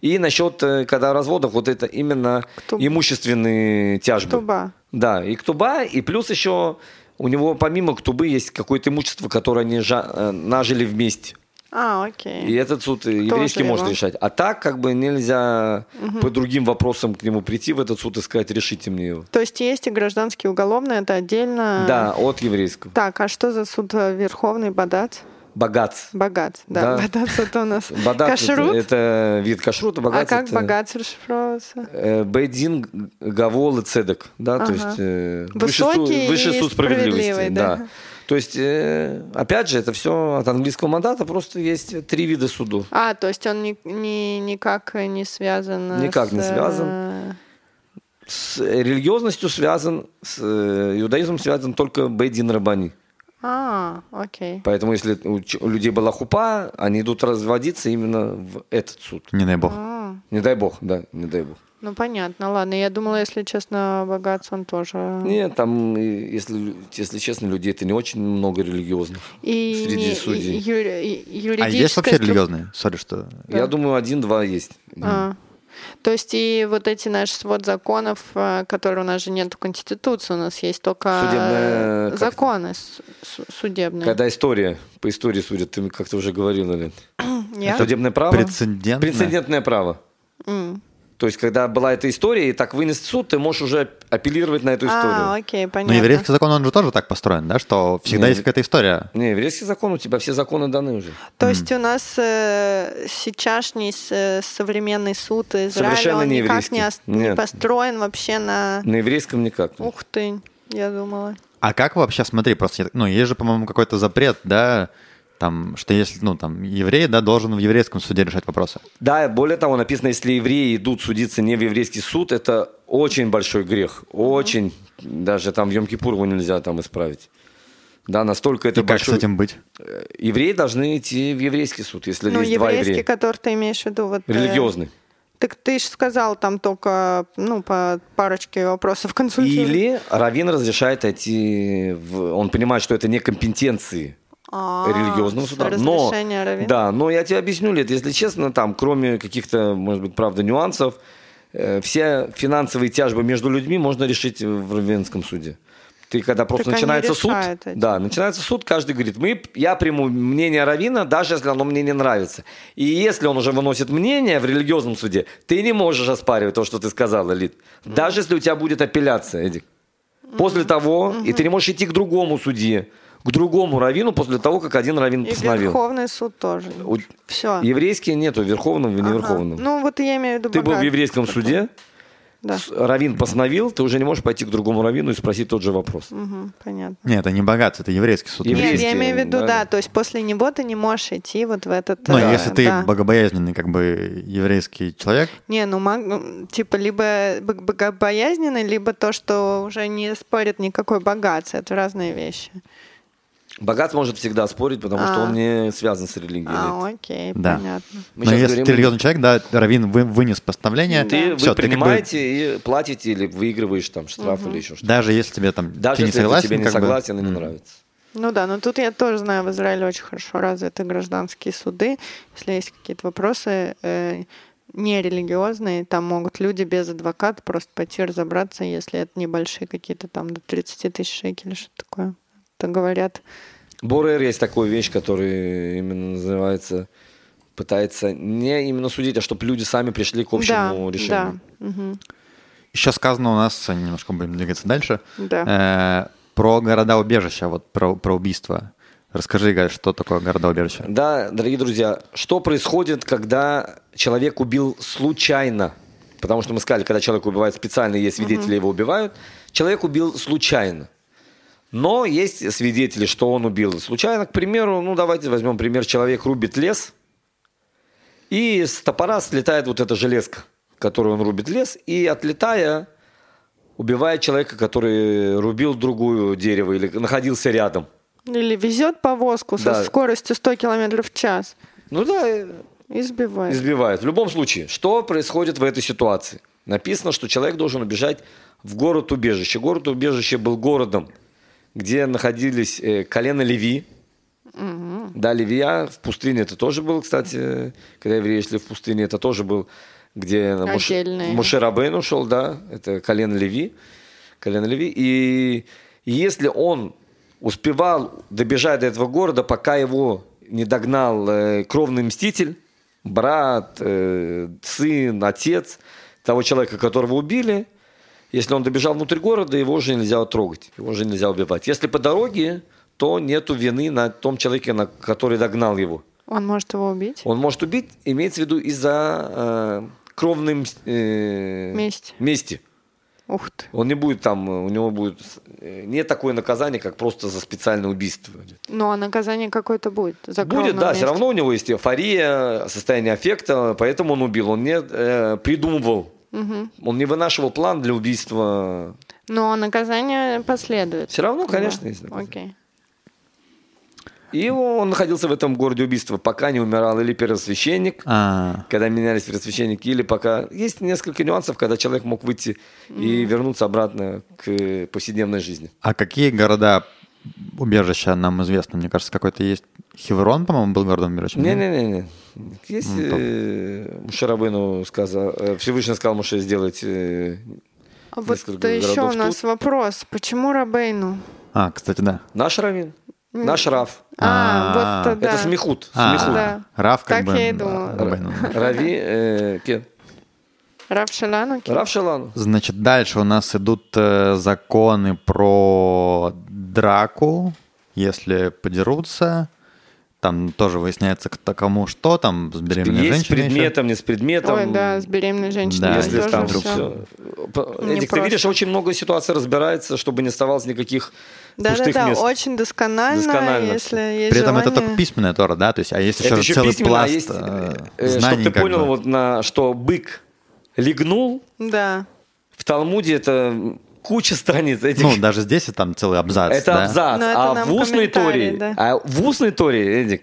И насчет, э, когда разводов, вот это именно Ктуб. имущественные тяжбы. Ктуба. Да, и ктуба, и плюс еще у него помимо ктубы есть какое-то имущество, которое они жа- э, нажили вместе. А, окей. И этот суд э, еврейский может его. решать. А так как бы нельзя по другим вопросам к нему прийти в этот суд и сказать, решите мне его. То есть есть и гражданский и уголовный, это отдельно. Да, от еврейского. Так, а что за суд э, Верховный Бадац? Богатс. Богат, да. Да. Бадац это у нас это, кашрут. это вид кашрута, а богатс как это, богат расшифровывается? э, Бейдин, Гавол и Цедек, да, то Ага. есть э, высший, суд, Высокий высший суд справедливости, да. да. То есть, э, опять же, это все от английского мандата, просто есть три вида судов. А, то есть он ни, ни- никак не связан Никак с, не связан. э, С религиозностью связан, с э, иудаизмом связан только Бейдин Рабани. А, окей. Поэтому, если у, людей была хупа, они идут разводиться именно в этот суд. Не дай бог. А, Не дай бог, да, не дай бог. ну понятно, ладно. Я думала, если честно, богатство он тоже. Нет, там, если, если честно, людей это не очень много религиозных. И среди не- судей. и юри- и- А есть юридическая вообще струк- религиозные? Сори, что... Я думаю, один-два есть. А. То есть и вот эти наши свод законов, э, которые у нас же нет в Конституции, у нас есть только Судебная- законы судебные. Когда история, по истории судят, ты как-то уже говорил, наверное. Я? Судебное право? Прецедентное? Прецедентное право. М. То есть, когда была эта история, и так вынес суд, ты можешь уже апеллировать на эту историю. А, окей, Но понятно. еврейский закон, он же тоже так построен, да, что всегда Не, есть какая-то история. Не, еврейский закон, у тебя все законы даны уже. То есть у нас э, сейчасшний с- э, современный суд Израиля, Совершенно он не никак не, ос- не построен вообще на... На еврейском никак. Ух ты, я думала. А как вообще, смотри, просто, ну, есть же, по-моему, какой-то запрет, да, там, что если, ну, там, еврей, да, должен в еврейском суде решать вопросы. Да, более того, написано, если евреи идут судиться не в еврейский суд, это очень большой грех. Очень. Даже там в Йом-Кипур его нельзя там исправить. Да, настолько это И как с большой... этим быть? Э, Евреи должны идти в еврейский суд, если Ну, есть два еврейский, еврея. который ты имеешь в виду, вот... э, Религиозный. Так ты же сказал там только, ну, по парочке вопросов консультировать. Или раввин разрешает идти, в... он понимает, что это не компетенции религиозного с суда. Но, да, но я тебе объясню, Лет, если честно, там, кроме каких-то, может быть, правда, нюансов, э, все финансовые тяжбы между людьми можно решить в раввинском суде. Ты когда просто Так начинается суд, решают эти. да, начинается суд, каждый говорит, мы, я приму мнение равина, даже если оно мне не нравится. И если он уже выносит мнение в религиозном суде, ты не можешь оспаривать то, что ты сказала, Лид. Даже если у тебя будет апелляция, Эдик. После того, и ты не можешь идти к другому судье, к другому равину после того, как один раввин И постановил. Верховный суд тоже. У- Все. Еврейские нету, верховного и неверховного. Ну, вот я имею в виду ты был в еврейском суде, Да. раввин постановил, ты уже не можешь пойти к другому раввину и спросить тот же вопрос. Мгм, понятно. Нет, это не богатство, это еврейский суд. Еврей- Нет, я Еврейский, имею в виду, да. да, то есть после него ты не можешь идти вот в этот... Ну, э, если ты да. богобоязненный, как бы, еврейский человек, Не, ну, маг- ну, типа, либо бог- богобоязненный, либо то, что уже не спорит никакой богатство. Это разные вещи. Богат может всегда спорить, потому что А. он не связан с религией. А, окей, Да. понятно. Мы но если говорим- ты религиозный человек, да, раввин вы- вынес постановление, Ты, всё, вы ты как бы- принимаете и платите или выигрываешь там штраф или еще что-то. даже если тебе там Даже ты не если согласен, тебе не как бы, согласен и не нравится. Ну да, но тут я тоже знаю, в Израиле очень хорошо развиты гражданские суды. Если есть какие-то вопросы э, нерелигиозные, там могут люди без адвоката просто пойти разобраться, если это небольшие какие-то там до 30 тысяч шекелей, что такое. Это говорят. Борер есть такая вещь, которая именно называется пытается не именно судить, а чтобы люди сами пришли к общему да, решению. да, мгм, Еще сказано у нас, немножко будем двигаться дальше, да. э, про города-убежища, вот про, про убийство. Расскажи, Галь, что такое города-убежища? Да, дорогие друзья, что происходит, когда человек убил случайно? Потому что мы сказали, когда человек убивает специально, есть свидетели, его убивают. Человек убил случайно. Но есть свидетели, что он убил случайно. К примеру, ну давайте возьмем пример. Человек рубит лес, и с топора слетает вот эта железка, которую он рубит лес, и отлетая, убивает человека, который рубил другую дерево или находился рядом. Или везет повозку Да. со скоростью 100 км в час Ну да, и сбивает. Избивают. В любом случае, что происходит в этой ситуации? Написано, что человек должен убежать в город-убежище. Город-убежище был городом, где находились э, колено Леви. Да, Левия в пустыне это тоже был, кстати, когда евреи шли в пустыне, это тоже был, где Отдельный. Моше Рабейн ушел, да, это колено Леви. Колено Леви. И если он успевал добежать до этого города, пока его не догнал э, кровный мститель, брат, э, сын, отец того человека, которого убили, если он добежал внутрь города, его уже нельзя трогать, его уже нельзя убивать. Если по дороге, то нету вины на том человеке, на, который догнал его. Он может его убить? Он может убить, имеется в виду из-за э, кровной э, Мести. мести. Ух ты. Он не будет там, у него будет... э, Нет такое наказание, как просто за специальное убийство. Ну, а наказание какое-то будет. За Будет, да, месте. все равно у него есть эйфория, состояние аффекта, поэтому он убил. Он не э, придумывал. Он не вынашивал план для убийства. Но наказание последует. Все равно, Да. конечно, есть наказание. Окей. И он находился в этом городе убийства, пока не умирал или первосвященник, А, когда менялись первосвященники, или пока... Есть несколько нюансов, когда человек мог выйти и вернуться обратно к повседневной жизни. а какие города убежища нам известны? Мне кажется, какой-то есть Хеврон, по-моему, был городом убежищем. нет? Не-не-не. Есть Ну, э, Мушарабыну сказал, э, Всевышний сказал Муше сделать э, А вот еще у нас тут. вопрос. Почему Рабейну? А, кстати, да. наш раввин, наш Рав. А, А, вот да. Это смехут. А, смехут. Рав как Так бы... я и думала. Рави, э, ке? Рав Шалану? Рав Шалану. Значит, дальше у нас идут э, законы про драку, если подерутся. Там тоже выясняется, кто кому что, там с беременной Есть с женщиной еще. предметом, не с предметом. Ой, да, с беременной женщиной Да, Если тоже там всё. все. Не Эдик, ты видишь, очень много ситуаций разбирается, чтобы не оставалось никаких пустых Да-да-да, мест. очень досконально, Досконально если есть При этом это желание. только письменная Тора, да? То есть, а есть еще, Это же еще целый письменно, а пласт есть, э, э, знаний. чтобы ты понял, бы. вот на, что бык легнул, Да. в Талмуде это куча страниц этих. Ну, даже здесь и там целый абзац. это да? абзац. Но это а в устной торе, да. а в устной торе, Эдик,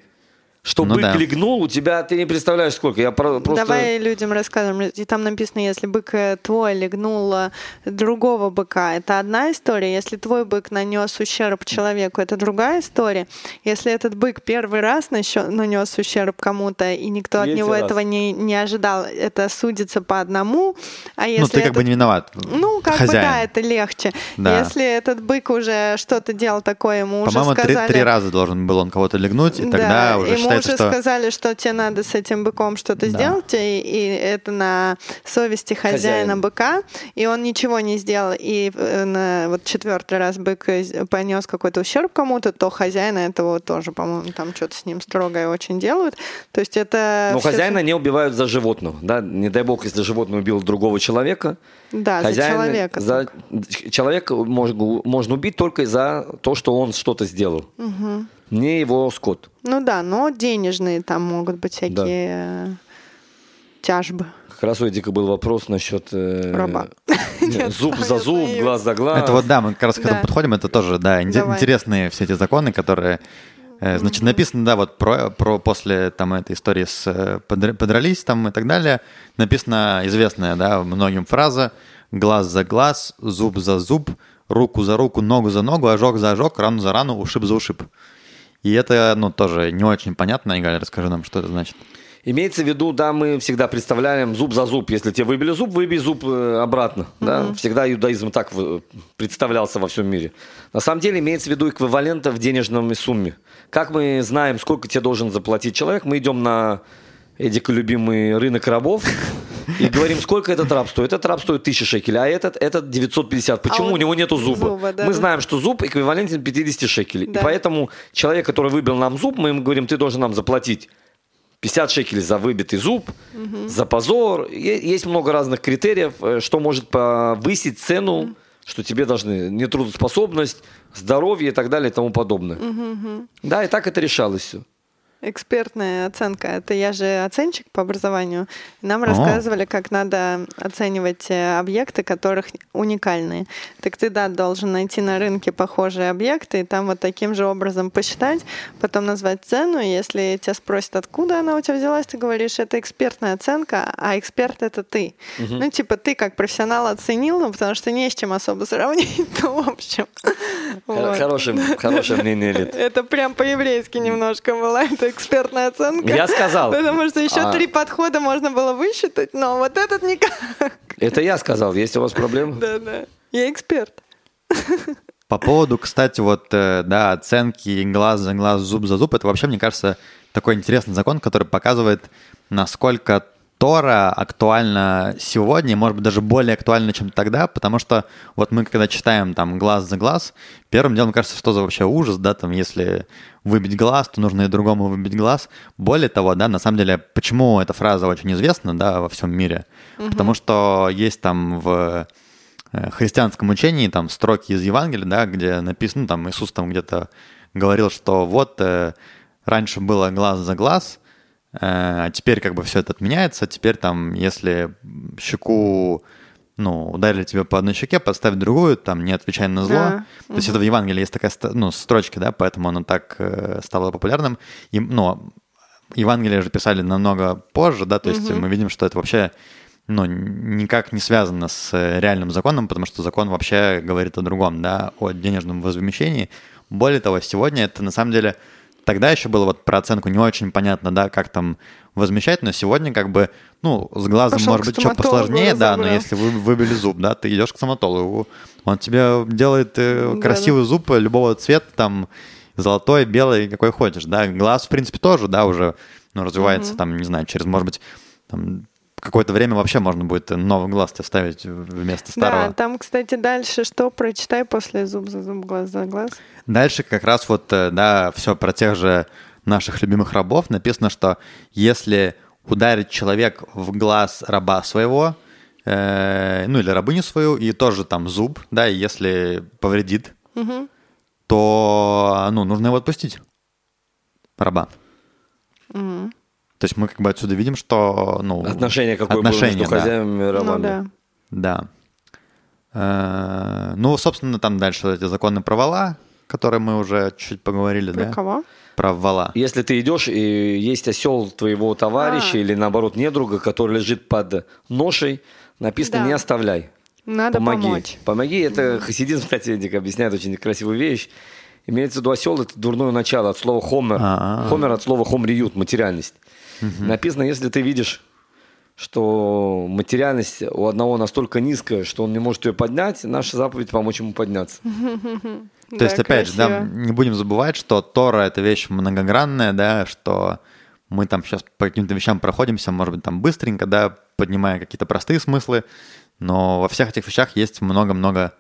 что Ну бык да. легнул, у тебя ты не представляешь сколько. Я про- просто. Давай людям расскажем. И там написано, если бык э, твой легнул э, другого быка, это одна история. Если твой бык нанес ущерб человеку, это другая история. Если этот бык первый раз нанес ущерб кому-то, и никто от Третий него раз. этого не, не ожидал, это судится по одному. А если Ну, ты как бы этот не виноват. Ну, как Хозяин. бы да, это легче. Да. Если этот бык уже что-то делал такое, ему уже По-моему, три, сказали... три раза должен был он кого-то легнуть, и Да, тогда уже ему считается, уже что... сказали, что тебе надо с этим быком что-то Да. сделать, и, и это на совести хозяина Хозяин. быка, и он ничего не сделал, и э, на вот четвертый раз бык э, понес какой-то ущерб кому-то, то хозяина этого тоже, по-моему, там что-то с ним строгое очень делают. То есть это... Но всё- хозяина не убивают за животного. Да? Не дай бог, если животное убило другого человека. Да, за хозяин- человека. За... Человека можно, можно убить только за то, что он что-то сделал. Не его скот. Ну да, но денежные там могут быть всякие э, тяжбы. Как раз у Эдика был вопрос насчет э, Раба. нет, зуб за зуб, знаю. глаз за глаз. Это вот, да, мы как раз к этому Да. подходим, это тоже, да, интересные все эти законы, которые, значит, написано, да, вот про, про после там этой истории с э, подр- подрались там и так далее, написана известная, да, многим фраза «глаз за глаз, зуб за зуб, руку за руку, ногу за ногу, ожог за ожог, рану за рану, ушиб за ушиб». И это, ну, тоже не очень понятно. Игаль, расскажи нам, что это значит. Имеется в виду, да, мы всегда представляем зуб за зуб. Если тебе выбили зуб, выбей зуб э, обратно. Да? Всегда иудаизм так в- представлялся во всем мире. На самом деле имеется в виду эквивалента в денежном сумме. Как мы знаем, сколько тебе должен заплатить человек, мы идем на Эдика любимый рынок рабов и говорим, сколько этот раб стоит. Этот раб стоит 1000 шекелей, а этот, этот 950. Почему он- у него нету зуба? зуба, да. Мы знаем, что зуб эквивалентен 50 шекелей. Да. И поэтому человек, который выбил нам зуб, мы ему говорим, ты должен нам заплатить 50 шекелей за выбитый зуб, за позор. Есть много разных критериев, э, что может повысить цену, что тебе должны нетрудоспособность, здоровье и так далее и тому подобное. Да, и так это решалось все. Экспертная оценка. Это я же оценщик по образованию. Нам О. рассказывали, как надо оценивать э, объекты, которых уникальные. Так ты, да, должен найти на рынке похожие объекты, и там вот таким же образом посчитать, потом назвать цену. И Если тебя спросят, откуда она у тебя взялась, ты говоришь, это экспертная оценка, а эксперт — это ты. Ну, типа, ты как профессионал оценил, ну, потому что не с чем особо сравнить, ну, в общем. Хорошее, мнение. Это прям по-еврейски немножко была экспертная оценка. Я сказал. Потому что еще А. три подхода можно было высчитать, но вот этот никак. Это я сказал. Есть у вас проблемы? Да-да. Я эксперт. По поводу, кстати, вот, э, да, оценки глаз за глаз, зуб за зуб, это вообще, мне кажется, такой интересный закон, который показывает, насколько Тора актуальна сегодня, может быть, даже более актуальна, чем тогда, потому что вот мы, когда читаем там глаз за глаз, первым делом кажется, что за вообще ужас, да, там, если выбить глаз, то нужно и другому выбить глаз. Более того, да, на самом деле, почему эта фраза очень известна, да, во всем мире? Потому что есть там в э, христианском учении, там строки из Евангелия, да, где написано, ну, там Иисус там где-то говорил, что вот э, раньше было глаз за глаз, а теперь как бы все это отменяется, теперь там, если щеку ну, ударили тебе по одной щеке, подставь другую, там, не отвечай на зло. Да. То есть это в Евангелии есть такая, ну, строчка, да, поэтому оно так э, стало популярным. И, ну, Евангелие же писали намного позже, да, то есть мы видим, что это вообще, ну, никак не связано с э, реальным законом, потому что закон вообще говорит о другом, да, о денежном возмещении. Более того, сегодня это на самом деле Тогда еще было вот про оценку не очень понятно, да, как там возмещать, но сегодня как бы, ну, с глазом Пошел может быть что посложнее, да, но если вы выбили зуб, да, ты идешь к стоматологу, он тебе делает э, красивый зуб любого цвета, там, золотой, белый, какой хочешь, да, глаз, в принципе, тоже, да, уже, ну, развивается, там, не знаю, через, может быть, там, какое-то время вообще можно будет новый глаз тебе вставить вместо старого. Да, там, кстати, дальше что? Прочитай после зуб за зуб, глаз за глаз. Дальше как раз вот, э, да, все про тех же наших любимых рабов написано, что если ударит человек в глаз раба своего, э, ну или рабыню свою, и тоже там зуб, да, и если повредит, Мгм. то, ну, нужно его отпустить, раба. Мгм. То есть мы как бы отсюда видим, что, ну... Отношение какое отношение, было между да. хозяевами и рабами. Ну да. Да. Э, Ну, собственно, там дальше эти законы про вала, которые мы уже чуть поговорили, Про да? кого? Про вала. Если ты идешь, и есть осел твоего товарища А. или наоборот недруга, который лежит под ношей, написано Да. не оставляй. Надо Помоги. помочь. Помоги. Это хасидизм, кстати, объясняет очень красивую вещь. Имеется в виду осел, это дурное начало от слова хомер. А-а. Хомер от слова хомриют, материальность. Написано, если ты видишь, что материальность у одного настолько низкая, что он не может ее поднять, наша заповедь помочь ему подняться. То есть, опять же, да, не будем забывать, что Тора — это вещь многогранная, да, что мы там сейчас по каким-то вещам проходимся, может быть, там быстренько, да, поднимая какие-то простые смыслы, но во всех этих вещах есть много-много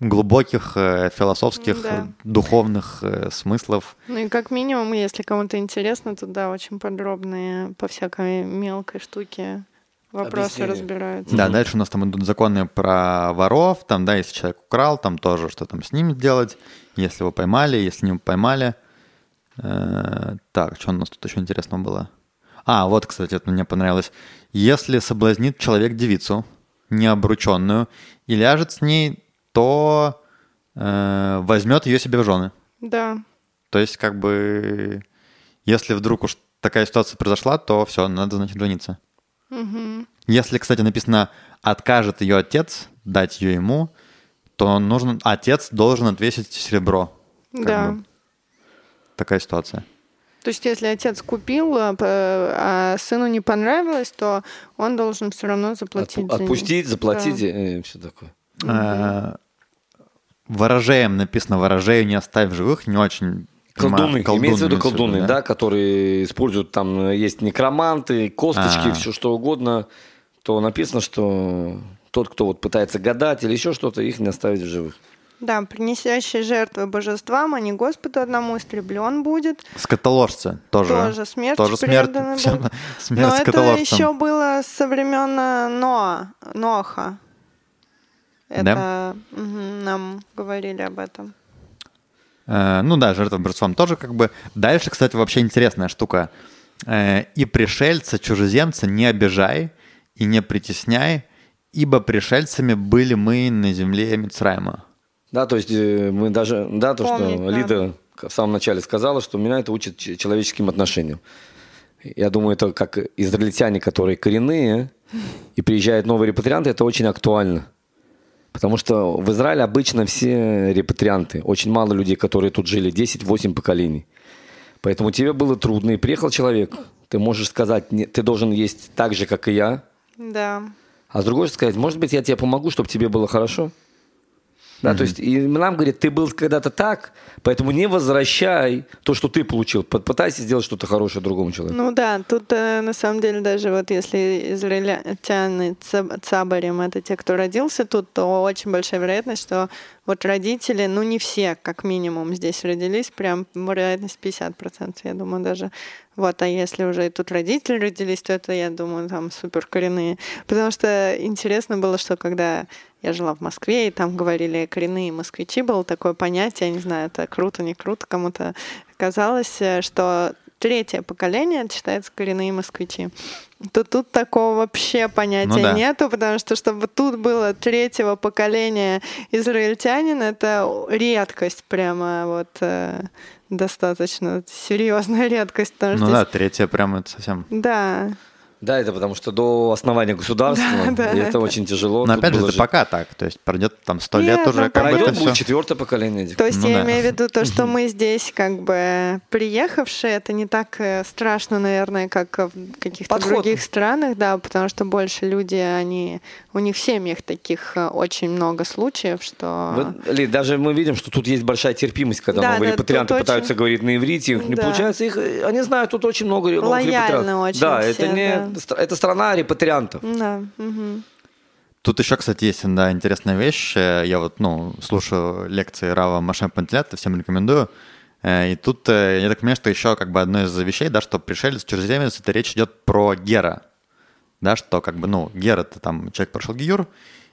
глубоких э, философских, Да. духовных э, смыслов. Ну и как минимум, если кому-то интересно, то да, очень подробные по всякой мелкой штуке вопросы Объяснения. разбираются. Да, дальше у нас там идут законы про воров, там, да, если человек украл, там тоже, что там с ним делать, если его поймали, если не поймали. Э, Так, что у нас тут еще интересного было? А, вот, кстати, это мне понравилось. Если соблазнит человек девицу, необрученную, и ляжет с ней, то э, возьмет ее себе в жены. Да. То есть, как бы, если вдруг уж такая ситуация произошла, то все, надо, значит, жениться. Мгм. Если, кстати, написано «откажет ее отец дать ее ему», то нужно, отец должен отвесить серебро. Как Да. бы такая ситуация. То есть, если отец купил, а, п- а сыну не понравилось, то он должен все равно заплатить. Отпу- за. Отпустить, заплатить Да. и все такое. Э, Ворожеем написано «ворожею не оставь живых», не очень Колдуны, колдун имеется в виду колдуны, да? которые используют там, э, есть некроманты, косточки, А. все что угодно, то написано, что тот, кто вот пытается гадать или еще что-то, их не оставить в живых. Да, принесящий жертвы божествам, а не Господу одному истреблен будет. Скотоложцы тоже. Тоже смерть Тоже смерть, преданы всем- будут. смерть Но это еще было со времен э, Ноа, Ноаха. Это мгм, нам говорили об этом. Э, Ну да, жертва божествам тоже как бы. Дальше, кстати, вообще интересная штука. Э, И пришельца, чужеземца не обижай и не притесняй, ибо пришельцами были мы на земле Мицраима. Да, то есть э, мы даже, да, то, Помнит, что да. Лида в самом начале сказала, что меня это учит человеческим отношениям. Я думаю, это как израильтяне, которые коренные, и приезжают новые репатрианты, это очень актуально. Потому что в Израиле обычно все репатрианты. Очень мало людей, которые тут жили, 10-8 поколений. Поэтому тебе было трудно, и приехал человек. Ты можешь сказать, «Не, ты должен есть так же, как и я. Да. А с другой стороны сказать, может быть, я тебе помогу, чтобы тебе было хорошо. Да, то есть и нам говорит, ты был когда-то так, поэтому не возвращай то, что ты получил. Попытайся сделать что-то хорошее другому человеку. Ну да, тут э, на самом деле даже вот если израильтяне цаб- цабарим это те, кто родился тут, то очень большая вероятность, что вот родители, ну не все, как минимум, здесь родились, прям вероятность 50%, я думаю, даже. Вот, а если уже и тут родители родились, то это, я думаю, там супер коренные. Потому что интересно было, что когда я жила в Москве, и там говорили коренные москвичи, было такое понятие, я не знаю, это круто, не круто, кому-то казалось, э, что третье поколение считается коренные москвичи. То тут такого вообще понятия ну, да. нету, потому что чтобы тут было третьего поколения израильтянин, это редкость прямо вот э, достаточно серьезная редкость. Ну здесь... да, третье прямо это совсем. Да. Да, это потому что до основания государства да, да, это, это очень тяжело. Но опять же, это же... пока так, то есть пройдет там сто лет уже, ну, как бы это будет четвертое поколение. То есть ну, я да. имею в виду то, что мы здесь как бы приехавшие, это не так э, страшно, наверное, как в каких-то других странах, да, потому что больше люди, они, у них в семьях таких э, очень много случаев, что... Вот, Ли, даже мы видим, что тут есть большая терпимость, когда да, новые да, репатрианты пытаются очень... говорить на иврите, их да. не получается, их, они знают тут очень много Лояльно очень Да, все, это не... Да это страна репатриантов. Да. Угу. Тут еще, кстати, есть да, интересная вещь. Я вот, ну, слушаю лекции Рава Машем Пантелята, всем рекомендую. Э, и тут э, я так понимаю, что еще как бы одно из вещей, да, что пришелец, чужеземец, это речь идет про Гера. Да, что как бы, ну, Гер это там человек прошел Гиюр,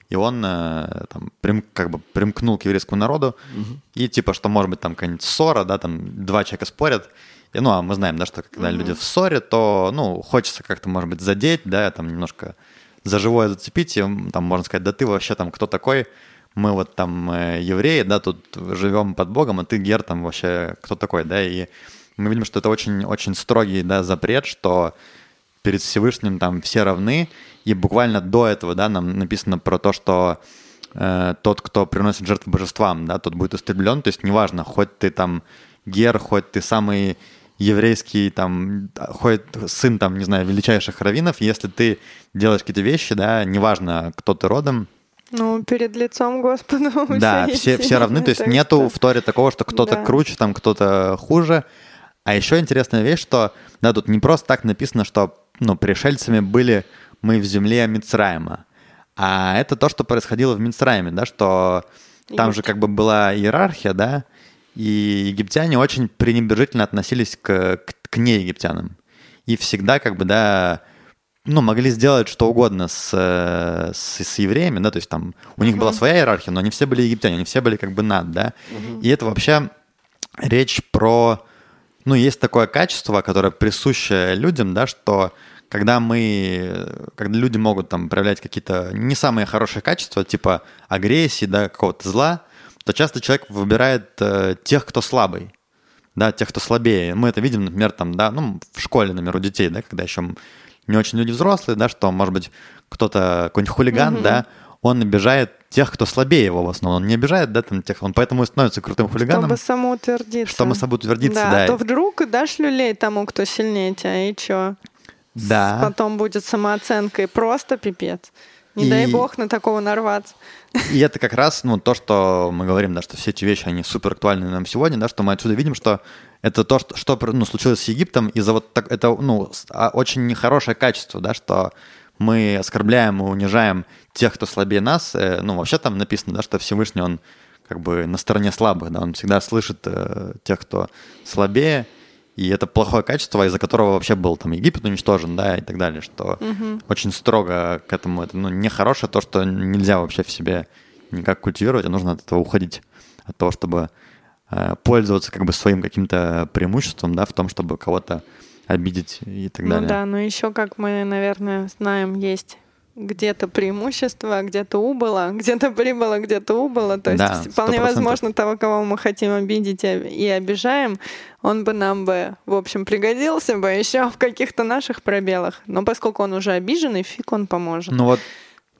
и он э, там прим, как бы примкнул к еврейскому народу, угу. и типа, что может быть там какая-нибудь ссора, да, там два человека спорят, и, ну, а мы знаем, да, что когда mm-hmm. люди в ссоре, то, ну, хочется как-то, может быть, задеть, да, там немножко за живое зацепить, и там можно сказать, да ты вообще там кто такой? Мы вот там э, евреи, да, тут живем под Богом, а ты гер там вообще кто такой, да, и мы видим, что это очень-очень строгий, да, запрет, что перед Всевышним там все равны, и буквально до этого, да, нам написано про то, что э, тот, кто приносит жертву божествам, да, тот будет истреблен, то есть неважно, хоть ты там гер, хоть ты самый еврейский, там, ходит сын, там, не знаю, величайших раввинов, если ты делаешь какие-то вещи, да, неважно, кто ты родом, ну, перед лицом Господа Да, все, все равны, то есть нету в Торе такого, что кто-то да. круче, там, кто-то хуже. А еще интересная вещь, что, да, тут не просто так написано, что, ну, пришельцами были мы в земле Мицраима, а это то, что происходило в Мицраиме, да, что там же как бы была иерархия, да, и египтяне очень пренебрежительно относились к, к, к неегиптянам. И всегда как бы, да, ну, могли сделать что угодно с, с, с евреями, да, то есть там у них uh-huh. была своя иерархия, но они все были египтяне, они все были как бы над, да. Uh-huh. И это вообще речь про, ну, есть такое качество, которое присуще людям, да, что когда мы, когда люди могут там проявлять какие-то не самые хорошие качества, типа агрессии, да, какого-то зла, то часто человек выбирает э, тех, кто слабый, да, тех, кто слабее. Мы это видим, например, там, да, ну, в школе, например, у детей, да, когда еще не очень люди взрослые, да, что, может быть, кто-то, какой-нибудь хулиган, mm-hmm. да, он обижает тех, кто слабее его в основном. Он не обижает, да, там тех, он поэтому и становится крутым хулиганом. Чтобы самоутвердиться. Чтобы самоутвердиться, да. да. А то вдруг дашь люлей тому, кто сильнее тебя, и чё? Да. Потом будет самооценка и просто пипец. Не и... дай бог на такого нарваться. И это как раз ну, то, что мы говорим, да, что все эти вещи, они супер актуальны нам сегодня, да, что мы отсюда видим, что это то, что, что ну, случилось с Египтом из-за вот так, это ну, а, очень нехорошее качество, да, что мы оскорбляем и унижаем тех, кто слабее нас. Э, ну, вообще там написано, да, что Всевышний, он как бы на стороне слабых, да, он всегда слышит э, тех, кто слабее, и это плохое качество, из-за которого вообще был там Египет уничтожен, да, и так далее, что угу. очень строго к этому. Это ну, нехорошее то, что нельзя вообще в себе никак культивировать, а нужно от этого уходить, от того, чтобы э, пользоваться как бы своим каким-то преимуществом, да, в том, чтобы кого-то обидеть и так далее. Ну да, но еще, как мы, наверное, знаем, есть где-то преимущество, где-то убыло, где-то прибыло, где-то убыло. То да, есть вполне возможно того, кого мы хотим обидеть и обижаем, он бы нам бы, в общем, пригодился бы еще в каких-то наших пробелах. Но поскольку он уже обиженный, фиг он поможет. Ну вот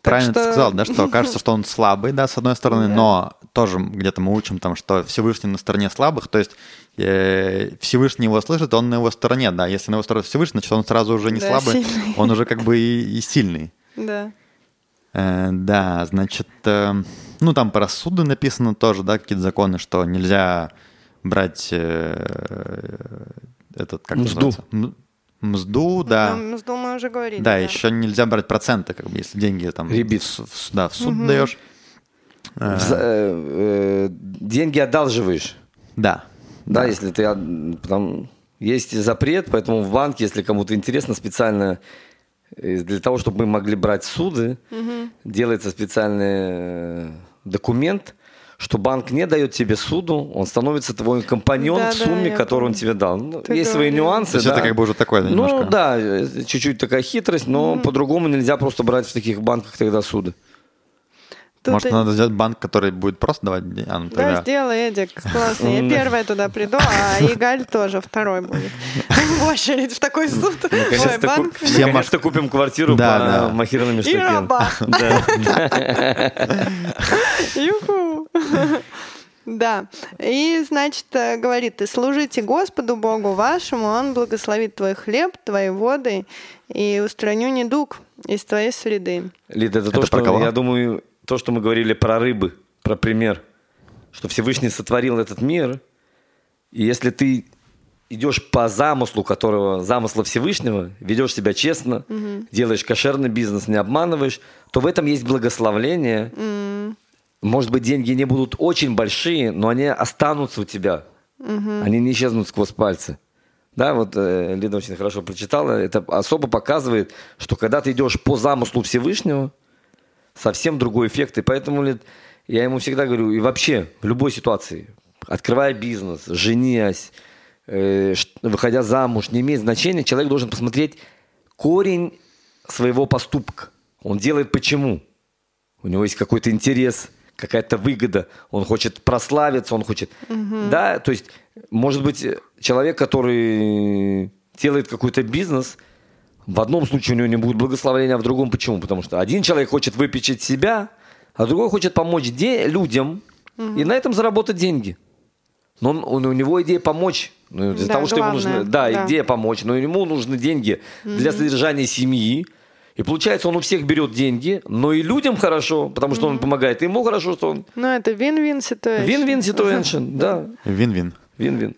так правильно что... ты сказал, да, что кажется, что он слабый, да, с одной стороны, да. но тоже где-то мы учим там, что Всевышний на стороне слабых, то есть э, Всевышний его слышит, он на его стороне, да, если на его стороне Всевышний, значит, он сразу уже не да, слабый, сильный. он уже как бы и, и сильный. Да. Э, да, значит, э, ну там про суды написано тоже, да, какие-то законы, что нельзя брать э, этот, как Мзду. называется? Мзду, да. Ну, мзду мы уже говорили. Да, да, еще нельзя брать проценты, как бы, если деньги там Ребит. В, в, да, в суд угу. даешь. Э, э, деньги одалживаешь. Да. Да, если ты... Там есть запрет, поэтому в банке, если кому-то интересно, специально э, для того, чтобы мы могли брать суды, делается специальный э, документ, что банк не дает тебе суду, он становится твой компаньон Да, в да, сумме, я которую он тебе дал. Ну, есть свои говорил. нюансы. То есть да. это как бы уже такое, да, Ну немножко? да, э, чуть-чуть такая хитрость, но по-другому нельзя просто брать в таких банках тогда суды. Тут Может, и- надо сделать банк, который будет просто давать деньги? А, ну, Да, тогда- сделай, Эдик, классно. Я первая туда приду, а Игаль тоже второй будет. В очередь в такой суд. Ой, банк. Все наконец-то купим квартиру Да, по да. Махированным И раба. Да. Юху. Да. И, значит, э, говорит, и служите Господу Богу вашему, Он благословит твой хлеб, твои воды, и устраню недуг из твоей среды. Лид, это, Это то, что, кого? я думаю, то, что мы говорили про рыбы, про пример, что Всевышний сотворил этот мир, и если ты идешь по замыслу, которого замысла Всевышнего, ведешь себя честно, делаешь кошерный бизнес, не обманываешь, то в этом есть благословление. Может быть, деньги не будут очень большие, но они останутся у тебя. Они не исчезнут сквозь пальцы. Да, вот э, Лида очень хорошо прочитала. Это особо показывает, что когда ты идешь по замыслу Всевышнего, совсем другой эффект. И поэтому, я ему всегда говорю, и вообще, в любой ситуации, открывая бизнес, женясь, э, выходя замуж, не имеет значения, человек должен посмотреть корень своего поступка. Он делает почему? У него есть какой-то интерес, какая-то выгода, он хочет прославиться, он хочет... Да, то есть, может быть, человек, который делает какой-то бизнес, в одном случае у него не будет благословения, а в другом почему? Потому что один человек хочет выпечить себя, а другой хочет помочь де- людям и на этом заработать деньги. Но он- он- у него идея помочь. Ну, для Да, того, что ему нужны, да, да. идея помочь, но ему нужны деньги для содержания семьи. И получается, он у всех берет деньги, но и людям хорошо, потому что он помогает, и ему хорошо, что он... Ну, это вин-вин ситуация. Вин-вин situation, да, Вин-вин. вин-вин.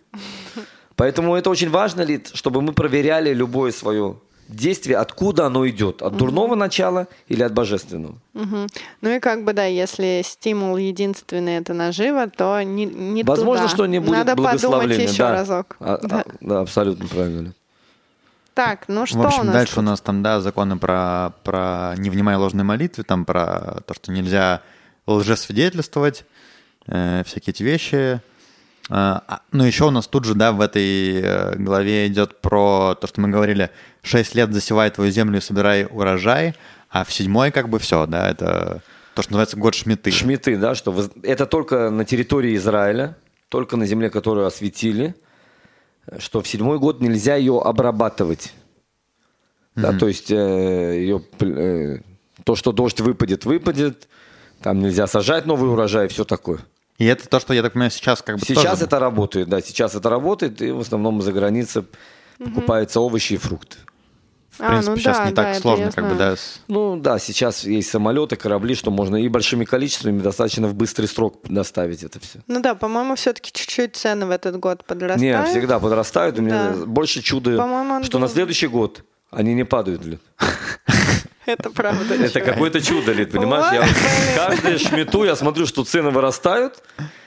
Поэтому это очень важно, Лид, чтобы мы проверяли любое свое действие, откуда оно идет, от дурного начала или от божественного. Мгм. Ну и как бы, да, если стимул единственный это наживо, то не, не Возможно, туда. что не будет Надо подумать благословения. еще да. разок. А- Да. а- да, абсолютно правильно. Так, ну что в общем, у нас дальше тут? у нас там, да, законы про, про не внимая ложной молитве, там про то, что нельзя лжесвидетельствовать, э, всякие эти вещи. А, а, ну, еще у нас тут же, да, в этой э, главе идет про то, что мы говорили, 6 лет засевай твою землю и собирай урожай, а в седьмой как бы все, да, это то, что называется год шмиты. Шмиты, да, что это только на территории Израиля, только на земле, которую осветили, что в седьмой год нельзя ее обрабатывать. Да, то есть э, ее, э, то, что дождь выпадет, выпадет, там нельзя сажать новый урожай, все такое. И это то, что, я так понимаю, сейчас как бы Сейчас тоже- это работает, да, сейчас это работает, и в основном за границей покупаются овощи и фрукты. в принципе, ну сейчас да, не да, так это сложно, как бы, да, Ну да, сейчас есть самолеты, корабли, что можно и большими количествами достаточно в быстрый срок доставить это все. Ну да, по-моему, все-таки чуть-чуть цены в этот год подрастают. Не, всегда подрастают. У меня Да. больше он что на был- следующий год они не падают. Лид. Это правда. Это какое-то чудо, Лид, понимаешь? Я каждую шмету я смотрю, что цены вырастают,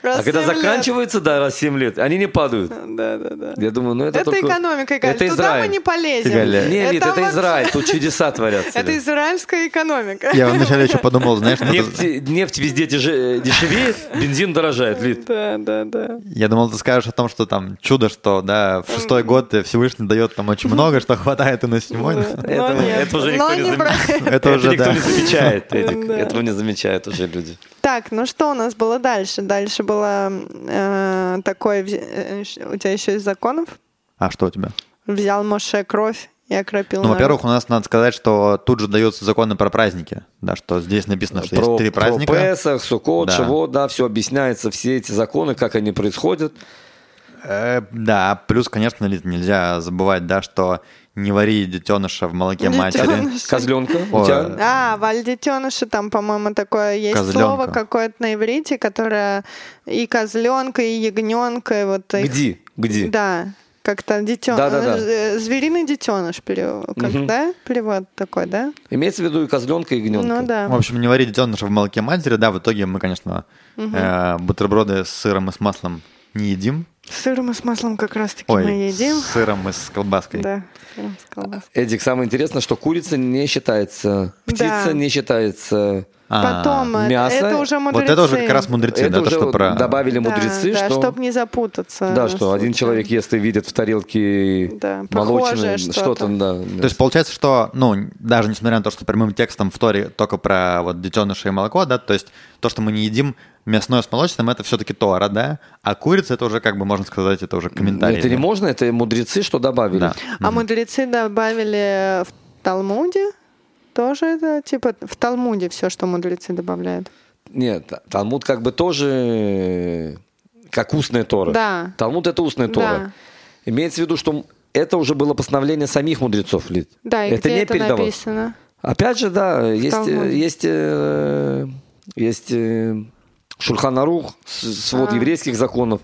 а когда заканчивается, да, раз 7 лет, они не падают. Да, да, да. Я думаю, ну это, Это, экономика. Это Туда мы не полезем. Не, Лид, это Израиль, тут чудеса творятся. Это израильская экономика. Я вначале еще подумал, знаешь, Нефть, везде дешевеет, бензин дорожает, Лид. Да, да, да. Я думал, ты скажешь о том, что там чудо, что, да, в шестой год Всевышний дает там очень много, что хватает и на седьмой. Это- нет. это уже никто не не зам- про- Это уже, никто не замечает, Эдик. Этого не замечают уже люди. Так, ну что у нас было дальше? Дальше было э, такое... э, У тебя еще из законов? А что у тебя? Взял Моше кровь и окропил Ну, народ. во-первых, у нас надо сказать, что тут же даются законы про праздники. Да, что здесь написано, что есть три праздника. Про Песах, Суккот, Да. Шавот, да, все объясняется, все эти законы, как они происходят. Э, да, плюс, конечно, нельзя забывать, да, что не вари детеныша в молоке матери. Детеныша. Козленка Ой. тебя? А, вальдетеныши, там, по-моему, такое есть слово какое-то на иврите, которое и козленка, и ягненка, и вот их- Где? Где? Да. как-то детеныш. Да-да-да. э, Звериный детеныш перевод. Как, да? Перевод такой, да? Имеется в виду и козленка, и ягненка. Ну да. В общем, не варить детеныша в молоке матери, да, в итоге мы, конечно, э, бутерброды с сыром и с маслом не едим. С сыром и с маслом как раз-таки Ой, мы едим. с сыром и с колбаской. Да, с сыром с колбаской. Эдик, самое интересное, что курица не считается, птица Да. не считается. А, Потом, э, мясо. это уже Вот мудрецы. это уже как раз мудрецы, Это да, то, уже что про... добавили Да, мудрецы, да, что... чтобы не запутаться. Да, что один человек ест и видит в тарелке Да, молочное похожее что-то, что-то. да. То есть получается, что, ну, даже несмотря на то, что прямым текстом в Торе только про вот детеныша и молоко, да, то есть то, что мы не едим мясное с молочным, это все-таки Тора, да, а курица это уже, как бы, можно сказать, это уже комментарий. Это не можно, это мудрецы, что добавили. Да. А мудрецы добавили в Талмуде тоже это, типа, в Талмуде все, что мудрецы добавляют. Нет, Талмуд как бы тоже как устная Тора. Да. Талмуд это устная Тора. Да. Имеется в виду, что это уже было постановление самих мудрецов. Лид. Да, и это где не это передавалось. написано? Опять же, да, есть, э, Талмуде. есть, э, есть э, Шульханарух, свод А. еврейских законов.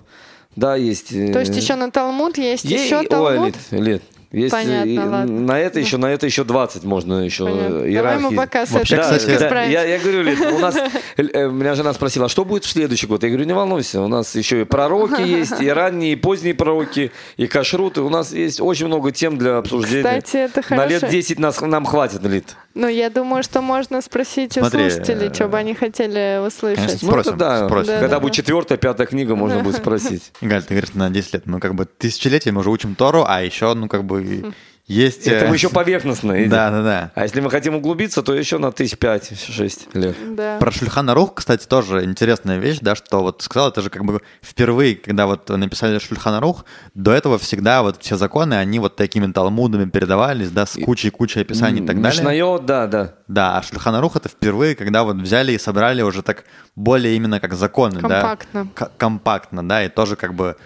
Да, есть. э, То есть еще на Талмуд есть Е- еще Ой, Талмуд? Лид, Лид. Есть Понятно, и ладно. на это еще, на это еще 20 можно еще Понятно. э, Давай мы иерархии. пока с Вообще, этой кстати, Да, справимся. я, я говорю, Лид, у нас, э, меня жена спросила, а что будет в следующий год? Я говорю, не волнуйся, у нас еще и пророки есть, и ранние, и поздние пророки, и кашруты. У нас есть очень много тем для обсуждения. Кстати, это На лет хорошо. 10 нас, нам хватит, Лид. Ну, я думаю, что можно спросить у Смотри, слушателей, э, что бы они хотели услышать. конечно, Ну, Спросим, да. спросим. Да, Когда да, будет да. четвертая, пятая книга, можно будет спросить. Галь, ты говоришь, на 10 лет. Мы как бы тысячелетия мы уже учим Тору, а еще, ну, как бы есть... Это э, мы еще поверхностно. Эдик. Да, да, да. А если мы хотим углубиться, то еще на тысяч пять-шесть лет. Да. Про Шульхана Рух, кстати, тоже интересная вещь, да, что вот сказал, это же как бы впервые, когда вот написали Шульхана Рух, до этого всегда вот все законы, они вот такими талмудами передавались, да, с кучей-кучей описаний и так далее. Мишнайот, да, да. Да, а Шульхан Арух это впервые, когда вот взяли и собрали уже так более именно как законы, Компактно. да. К- компактно, да, и тоже как бы,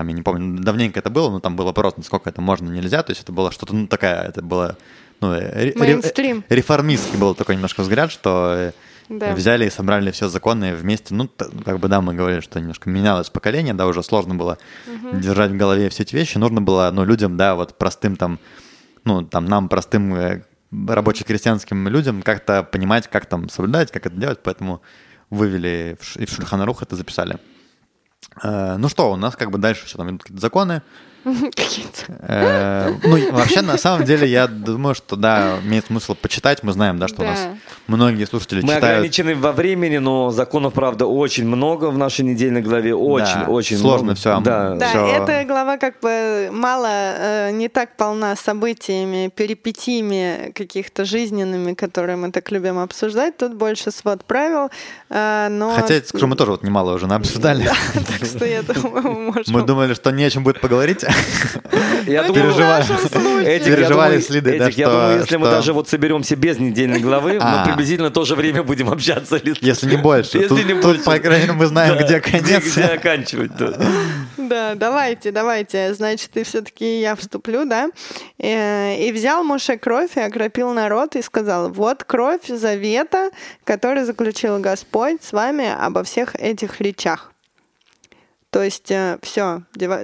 там, я не помню, давненько это было, но там был вопрос, насколько это можно, нельзя, то есть это было что-то, ну, такая, это было, ну, ре- ре- Мейнстрим. реформистский был такой немножко взгляд, что э, Да. взяли и собрали все законы вместе, ну, как бы, да, мы говорили, что немножко менялось поколение, да, уже сложно было держать в голове все эти вещи, нужно было, ну, людям, да, вот простым там, ну, там, нам, простым э, рабоче-крестьянским людям, как-то понимать, как там соблюдать, как это делать, поэтому вывели и в Шульханарух это записали. Э, Ну что, у нас как бы дальше все там законы. Э, Ну, вообще, на самом деле, я думаю, что, да, имеет смысл почитать. Мы знаем, да, что у нас многие слушатели Мы читают. ограничены во времени, но законов, правда, очень много в нашей недельной главе. Очень, очень сложно всё. Да. Эта глава как бы мало, э, не так полна событиями, перипетиями каких-то жизненными, которые мы так любим обсуждать. Тут больше свод правил, э. Хотя, скажу, мы тоже вот немало уже обсуждали. Так что я думаю, мы. Мы думали, что не о чем будет поговорить. Я Ну, думаю, Переживали думаю, с Лидой, да, Эдик, я думаю, если мы даже вот соберемся без недельной главы, А. мы приблизительно то же время будем общаться. Если не больше. Если не тут, больше. по крайней мере, мы знаем, Да, где конец. Где, оканчивать. да. Да, давайте, давайте. Значит, и все-таки я вступлю, да? Э, И взял Моше кровь и окропил народ и сказал, вот кровь завета, который заключил Господь с вами обо всех этих речах. То есть все,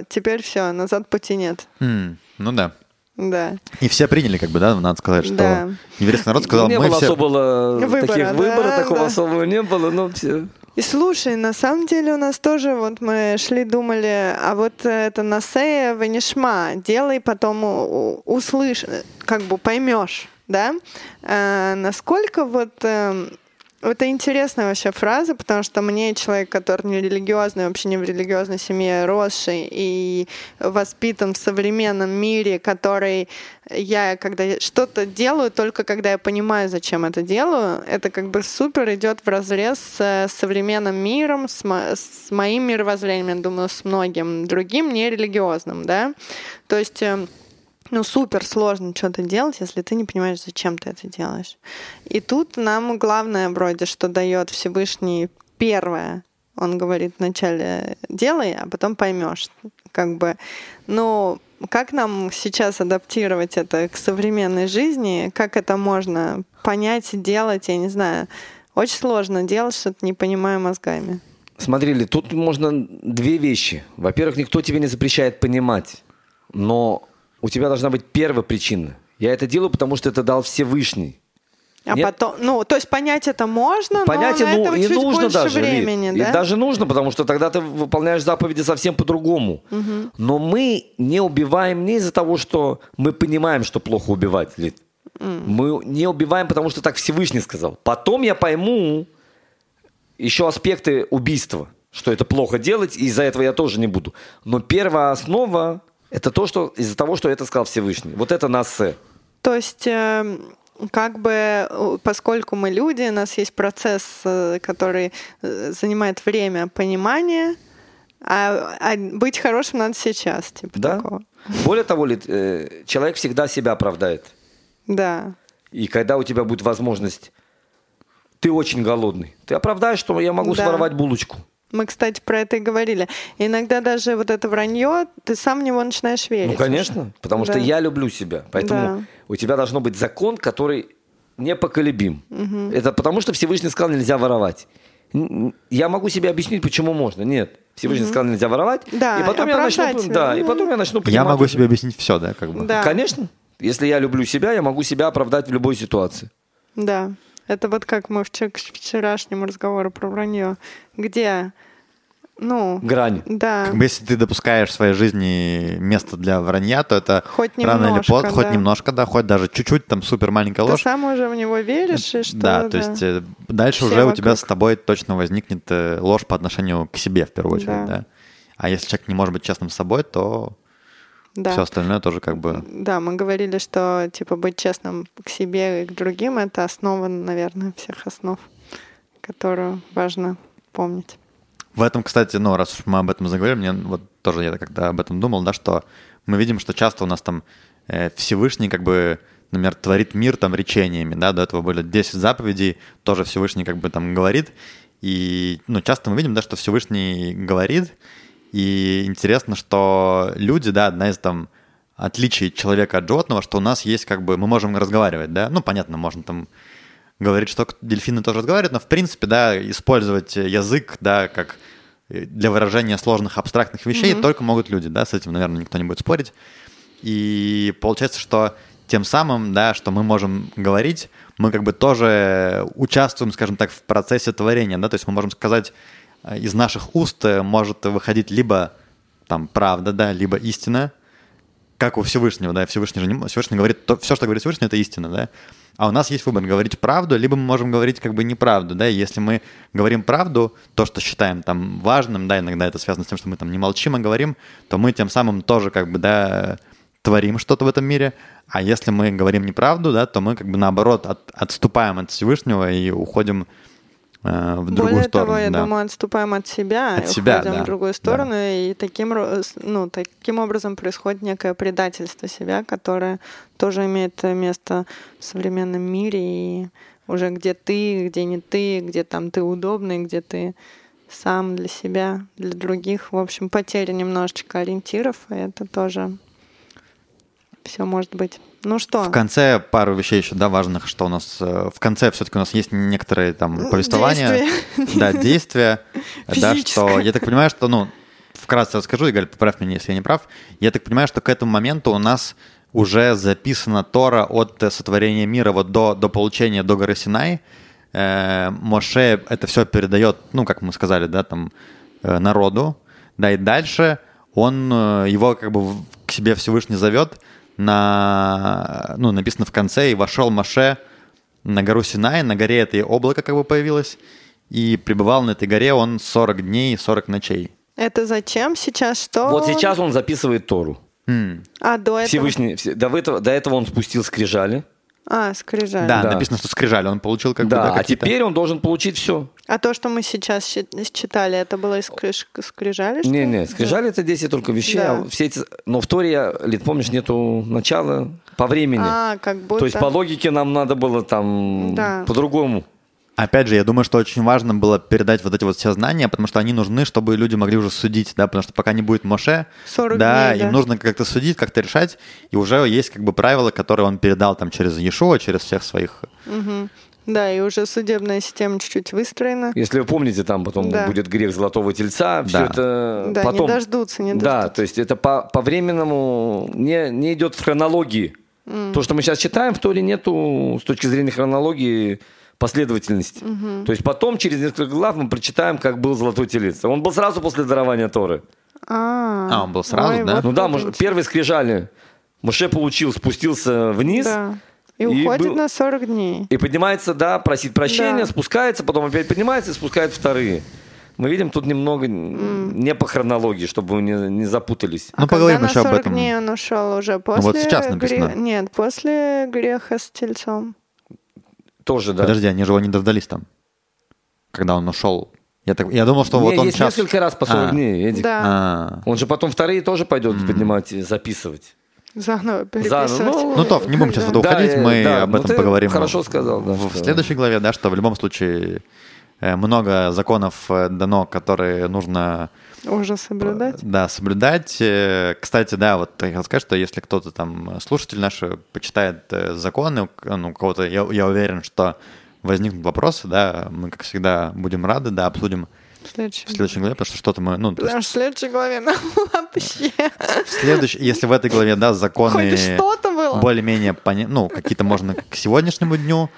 теперь все, назад пути нет. М, Ну да. Да. И все приняли, как бы, да, надо сказать, что Да. еврейский народ сказал, не мы было все... особо Выбора, таких да, выборов, такого да. особого не было, но все. И слушай, на самом деле у нас тоже, вот мы шли, думали, а вот это Насея Ванишма, делай, потом услышь, как бы поймешь, да? А, насколько вот... это интересная вообще фраза, потому что мне человек, который не религиозный, вообще не в религиозной семье росший и воспитан в современном мире, который я, когда что-то делаю, только когда я понимаю, зачем это делаю, это как бы супер идет в разрез с современным миром, с, мо- с моим мировоззрением, я думаю, с многим другим нерелигиозным, да. То есть эм, ну, супер сложно что-то делать, если ты не понимаешь, зачем ты это делаешь. И тут нам главное, вроде, что дает Всевышний первое. Он говорит вначале делай, а потом поймешь. Как бы, ну, как нам сейчас адаптировать это к современной жизни? Как это можно понять, делать, я не знаю. Очень сложно делать что-то, не понимая мозгами. Смотри, Ли, тут можно две вещи. Во-первых, никто тебе не запрещает понимать. но у тебя должна быть первая причина. Я это делаю, потому что это дал Всевышний. А Нет. потом, ну, то есть понять это можно, Понятие, но на ну, это и чуть нужно больше даже. Лид. времени, И да? даже нужно, потому что тогда ты выполняешь заповеди совсем по-другому. Но мы не убиваем не из-за того, что мы понимаем, что плохо убивать, Лид. Мы не убиваем, потому что так Всевышний сказал. Потом я пойму еще аспекты убийства, что это плохо делать, и из-за этого я тоже не буду. Но первая основа это то, что из-за того, что это сказал Всевышний. Вот это насе. То есть, э, как бы, э, поскольку мы люди, у нас есть процесс, э, который э, занимает время понимания, а, а быть хорошим надо сейчас, типа Да? такого. Более того, человек всегда себя оправдает. Да. И когда у тебя будет возможность, ты очень голодный, ты оправдаешь, что я могу Да. своровать булочку. Мы, кстати, про это и говорили. Иногда даже вот это вранье, ты сам в него начинаешь верить. Ну, конечно, потому что Да. я люблю себя. Поэтому Да. у тебя должно быть закон, который непоколебим. Это потому, что Всевышний сказал, нельзя воровать. Я могу себе объяснить, почему можно. Нет. Всевышний сказал, нельзя воровать. Да, и потом я начну, да, и Ну, потом я начну Я могу уже. себе объяснить все, да, как бы. Да. Конечно. Если я люблю себя, я могу себя оправдать в любой ситуации. Да. Это вот как мы вчера, к вчерашнему разговору про вранье. Где, ну, Грань. да. Как бы если ты допускаешь в своей жизни место для вранья, то это Хоть рано или немножко, поздно, хоть да. немножко, да, хоть даже чуть-чуть, там супер маленькая Ты ложь. сам уже в него веришь, и что... да, то есть э, дальше Все уже у тебя вокруг. с тобой точно возникнет э, ложь по отношению к себе в первую очередь, Да. да. А если человек не может быть честным с собой, то да. все остальное тоже как бы... Да, мы говорили, что типа быть честным к себе и к другим это основа, наверное, всех основ, которую важно помнить. В этом, кстати, ну, раз уж мы об этом заговорили, мне вот тоже я когда об этом думал, да, что мы видим, что часто у нас там э, Всевышний как бы, например, творит мир там речениями, да, до этого были 10 заповедей, тоже Всевышний как бы там говорит, и, ну, часто мы видим, да, что Всевышний говорит, и интересно, что люди, да, одна из там отличий человека от животного, что у нас есть как бы, мы можем разговаривать, да, ну, понятно, можно там говорить, что дельфины тоже разговаривают, но в принципе, да, использовать язык, да, как э, для выражения сложных абстрактных вещей только могут люди, да, с этим, наверное, никто не будет спорить. И получается, что тем самым, да, что мы можем говорить, мы как бы тоже участвуем, скажем так, в процессе творения, да, то есть мы можем сказать, из наших уст э, может выходить либо там правда, да, либо истина, как у Всевышнего, да, Всевышний же не, Всевышний говорит, то, все, что говорит Всевышний, это истина, да, а у нас есть выбор говорить правду, либо мы можем говорить как бы неправду, да, если мы говорим правду, то, что считаем там важным, да, иногда это связано с тем, что мы там не молчим, а говорим, то мы тем самым тоже как бы, да, творим что-то в этом мире, а если мы говорим неправду, да, то мы как бы наоборот от- отступаем от Всевышнего и уходим э, в другую Более сторону. того, я да. думаю, отступаем от себя, От себя, уходим да, в другую да. сторону, и таким, ну, таким образом происходит некое предательство себя, которое тоже имеет э, место в современном мире, и уже где ты, где не ты, где там ты удобный, где ты сам для себя, для других. В общем, потеря немножечко ориентиров, и это тоже все может быть. Ну что? В конце пару вещей еще, да, важных, что у нас э, в конце все-таки у нас есть некоторые там повествования. Действия. Да, действия. Да, что я так понимаю, что, ну, вкратце расскажу, Игорь, поправь меня, если я не прав. Я так понимаю, что к этому моменту у нас уже записана Тора от э, сотворения мира вот до, до получения до горы Синай. Э, Моше это все передает, ну, как мы сказали, да, там, э, народу. Да, и дальше он его как бы к себе Всевышний зовет на, ну, написано в конце, и вошел Моше на гору Синай, на горе это и облако как бы появилось, и пребывал на этой горе он 40 дней и 40 ночей. Это зачем сейчас? Что? Вот сейчас он записывает Тору. М. А, до этого? Всевышний, все- до, этого, до этого он спустил скрижали. А, скрижали. Да, Да. написано, что скрижали, он получил как бы да, да, а теперь он должен получить все. А то, что мы сейчас щи- читали, это было из скриж- скрижали? что ли? Не-не, скрижали это 10 только вещей, Да. а все эти... Но в Торе, Лид, помнишь, нету начала по времени. А, как будто... То есть по логике нам надо было там Да. по-другому. Опять же, я думаю, что очень важно было передать вот эти вот все знания, потому что они нужны, чтобы люди могли уже судить, да, потому что пока не будет Моше, 40 да, дней, им да. нужно как-то судить, как-то решать, и уже есть как бы правила, которые он передал там через Иешуа, через всех своих Да, и уже судебная система чуть-чуть выстроена. Если вы помните, там потом Да. будет грех золотого тельца, все Да. это Да, потом. не дождутся, не Да, дождутся. то есть это по, по временному не, не идет в хронологии. То, что мы сейчас читаем, в Торе нету с точки зрения хронологии последовательности. То есть потом, через несколько глав, мы прочитаем, как был золотой телец. Он был сразу после дарования Торы. А, А, он был сразу, Ой, да? вот Ну да, интересно. первые скрижали Моше получил, спустился вниз. Да. И, И уходит был- на 40 дней. И поднимается, да, просит прощения, Да. спускается, потом опять поднимается и спускает вторые. Мы видим тут немного не по хронологии, чтобы вы не, не запутались. Ну, а поговорим когда еще на об 40 этом. дней он ушел уже после вот сейчас написано. гре- Нет, после греха с тельцом. Тоже, да. Подожди, они же его не дождались там, когда он ушел. Я, так, я думал, что Не, вот он есть сейчас... несколько раз по 40 А. дней, Эдик. Да, А. Он же потом вторые тоже пойдет поднимать и записывать. заново переписывать. Заново. Ну, Тов, не будем сейчас в это Да, уходить, э, мы да, об ну этом ты поговорим хорошо сказал, да, в, в что- следующей главе, да, что в любом случае э, много законов э, дано, которые нужно Уже соблюдать. да, соблюдать. Э, Кстати, да, вот я хотел сказать, что если кто-то там, э, слушатель наш, э, почитает э, законы, ну, кого-то, я, я уверен, что возникнут вопросы, да, мы, как всегда, будем рады, да, обсудим В следующем. в следующей главе, потому что что-то мы, ну, то Потому есть в следующей главе нам вообще в следующей, если в этой главе, да, законы хоть что-то было. более-менее, поня- ну, какие-то можно к сегодняшнему дню,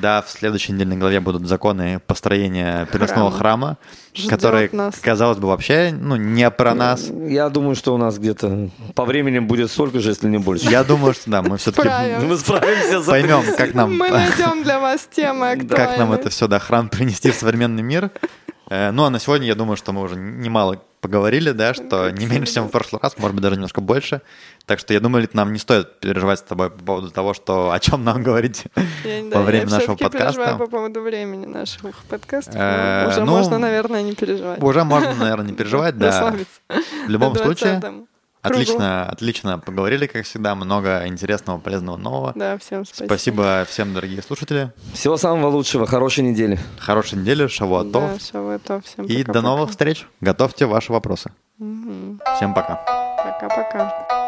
да, в следующей недельной главе будут законы построения переносного храма, Ждет которые, нас. казалось бы, вообще, ну, не про нас. Я думаю, что у нас где-то по времени будет столько же, если не больше. Я думаю, что да, мы все-таки. Мы справимся за поймем, 30. как нам, Мы найдем для вас темы актуальные. как нам это все, да, храм принести в современный мир. Э, Ну, а на сегодня, я думаю, что мы уже немало поговорили, да, что не меньше, чем в прошлый раз, может быть, даже немножко больше. Так что я думаю, нам не стоит переживать с тобой по поводу того, что о чем нам говорить Я, во да, время я нашего всё-таки переживаю подкаста. по поводу времени наших подкастов. Э, Уже ну, можно, наверное, не переживать. Уже можно, наверное, не переживать, да. Расслабиться. В любом случае, 20-м кругу. отлично, отлично поговорили, как всегда, много интересного, полезного, нового. Да, всем спасибо. Спасибо всем, дорогие слушатели. Всего самого лучшего, хорошей недели. Хорошей недели, шавуатов. Да, шавуатов. Всем И до пока-пока. новых встреч. Готовьте ваши вопросы. Всем пока. Пока-пока.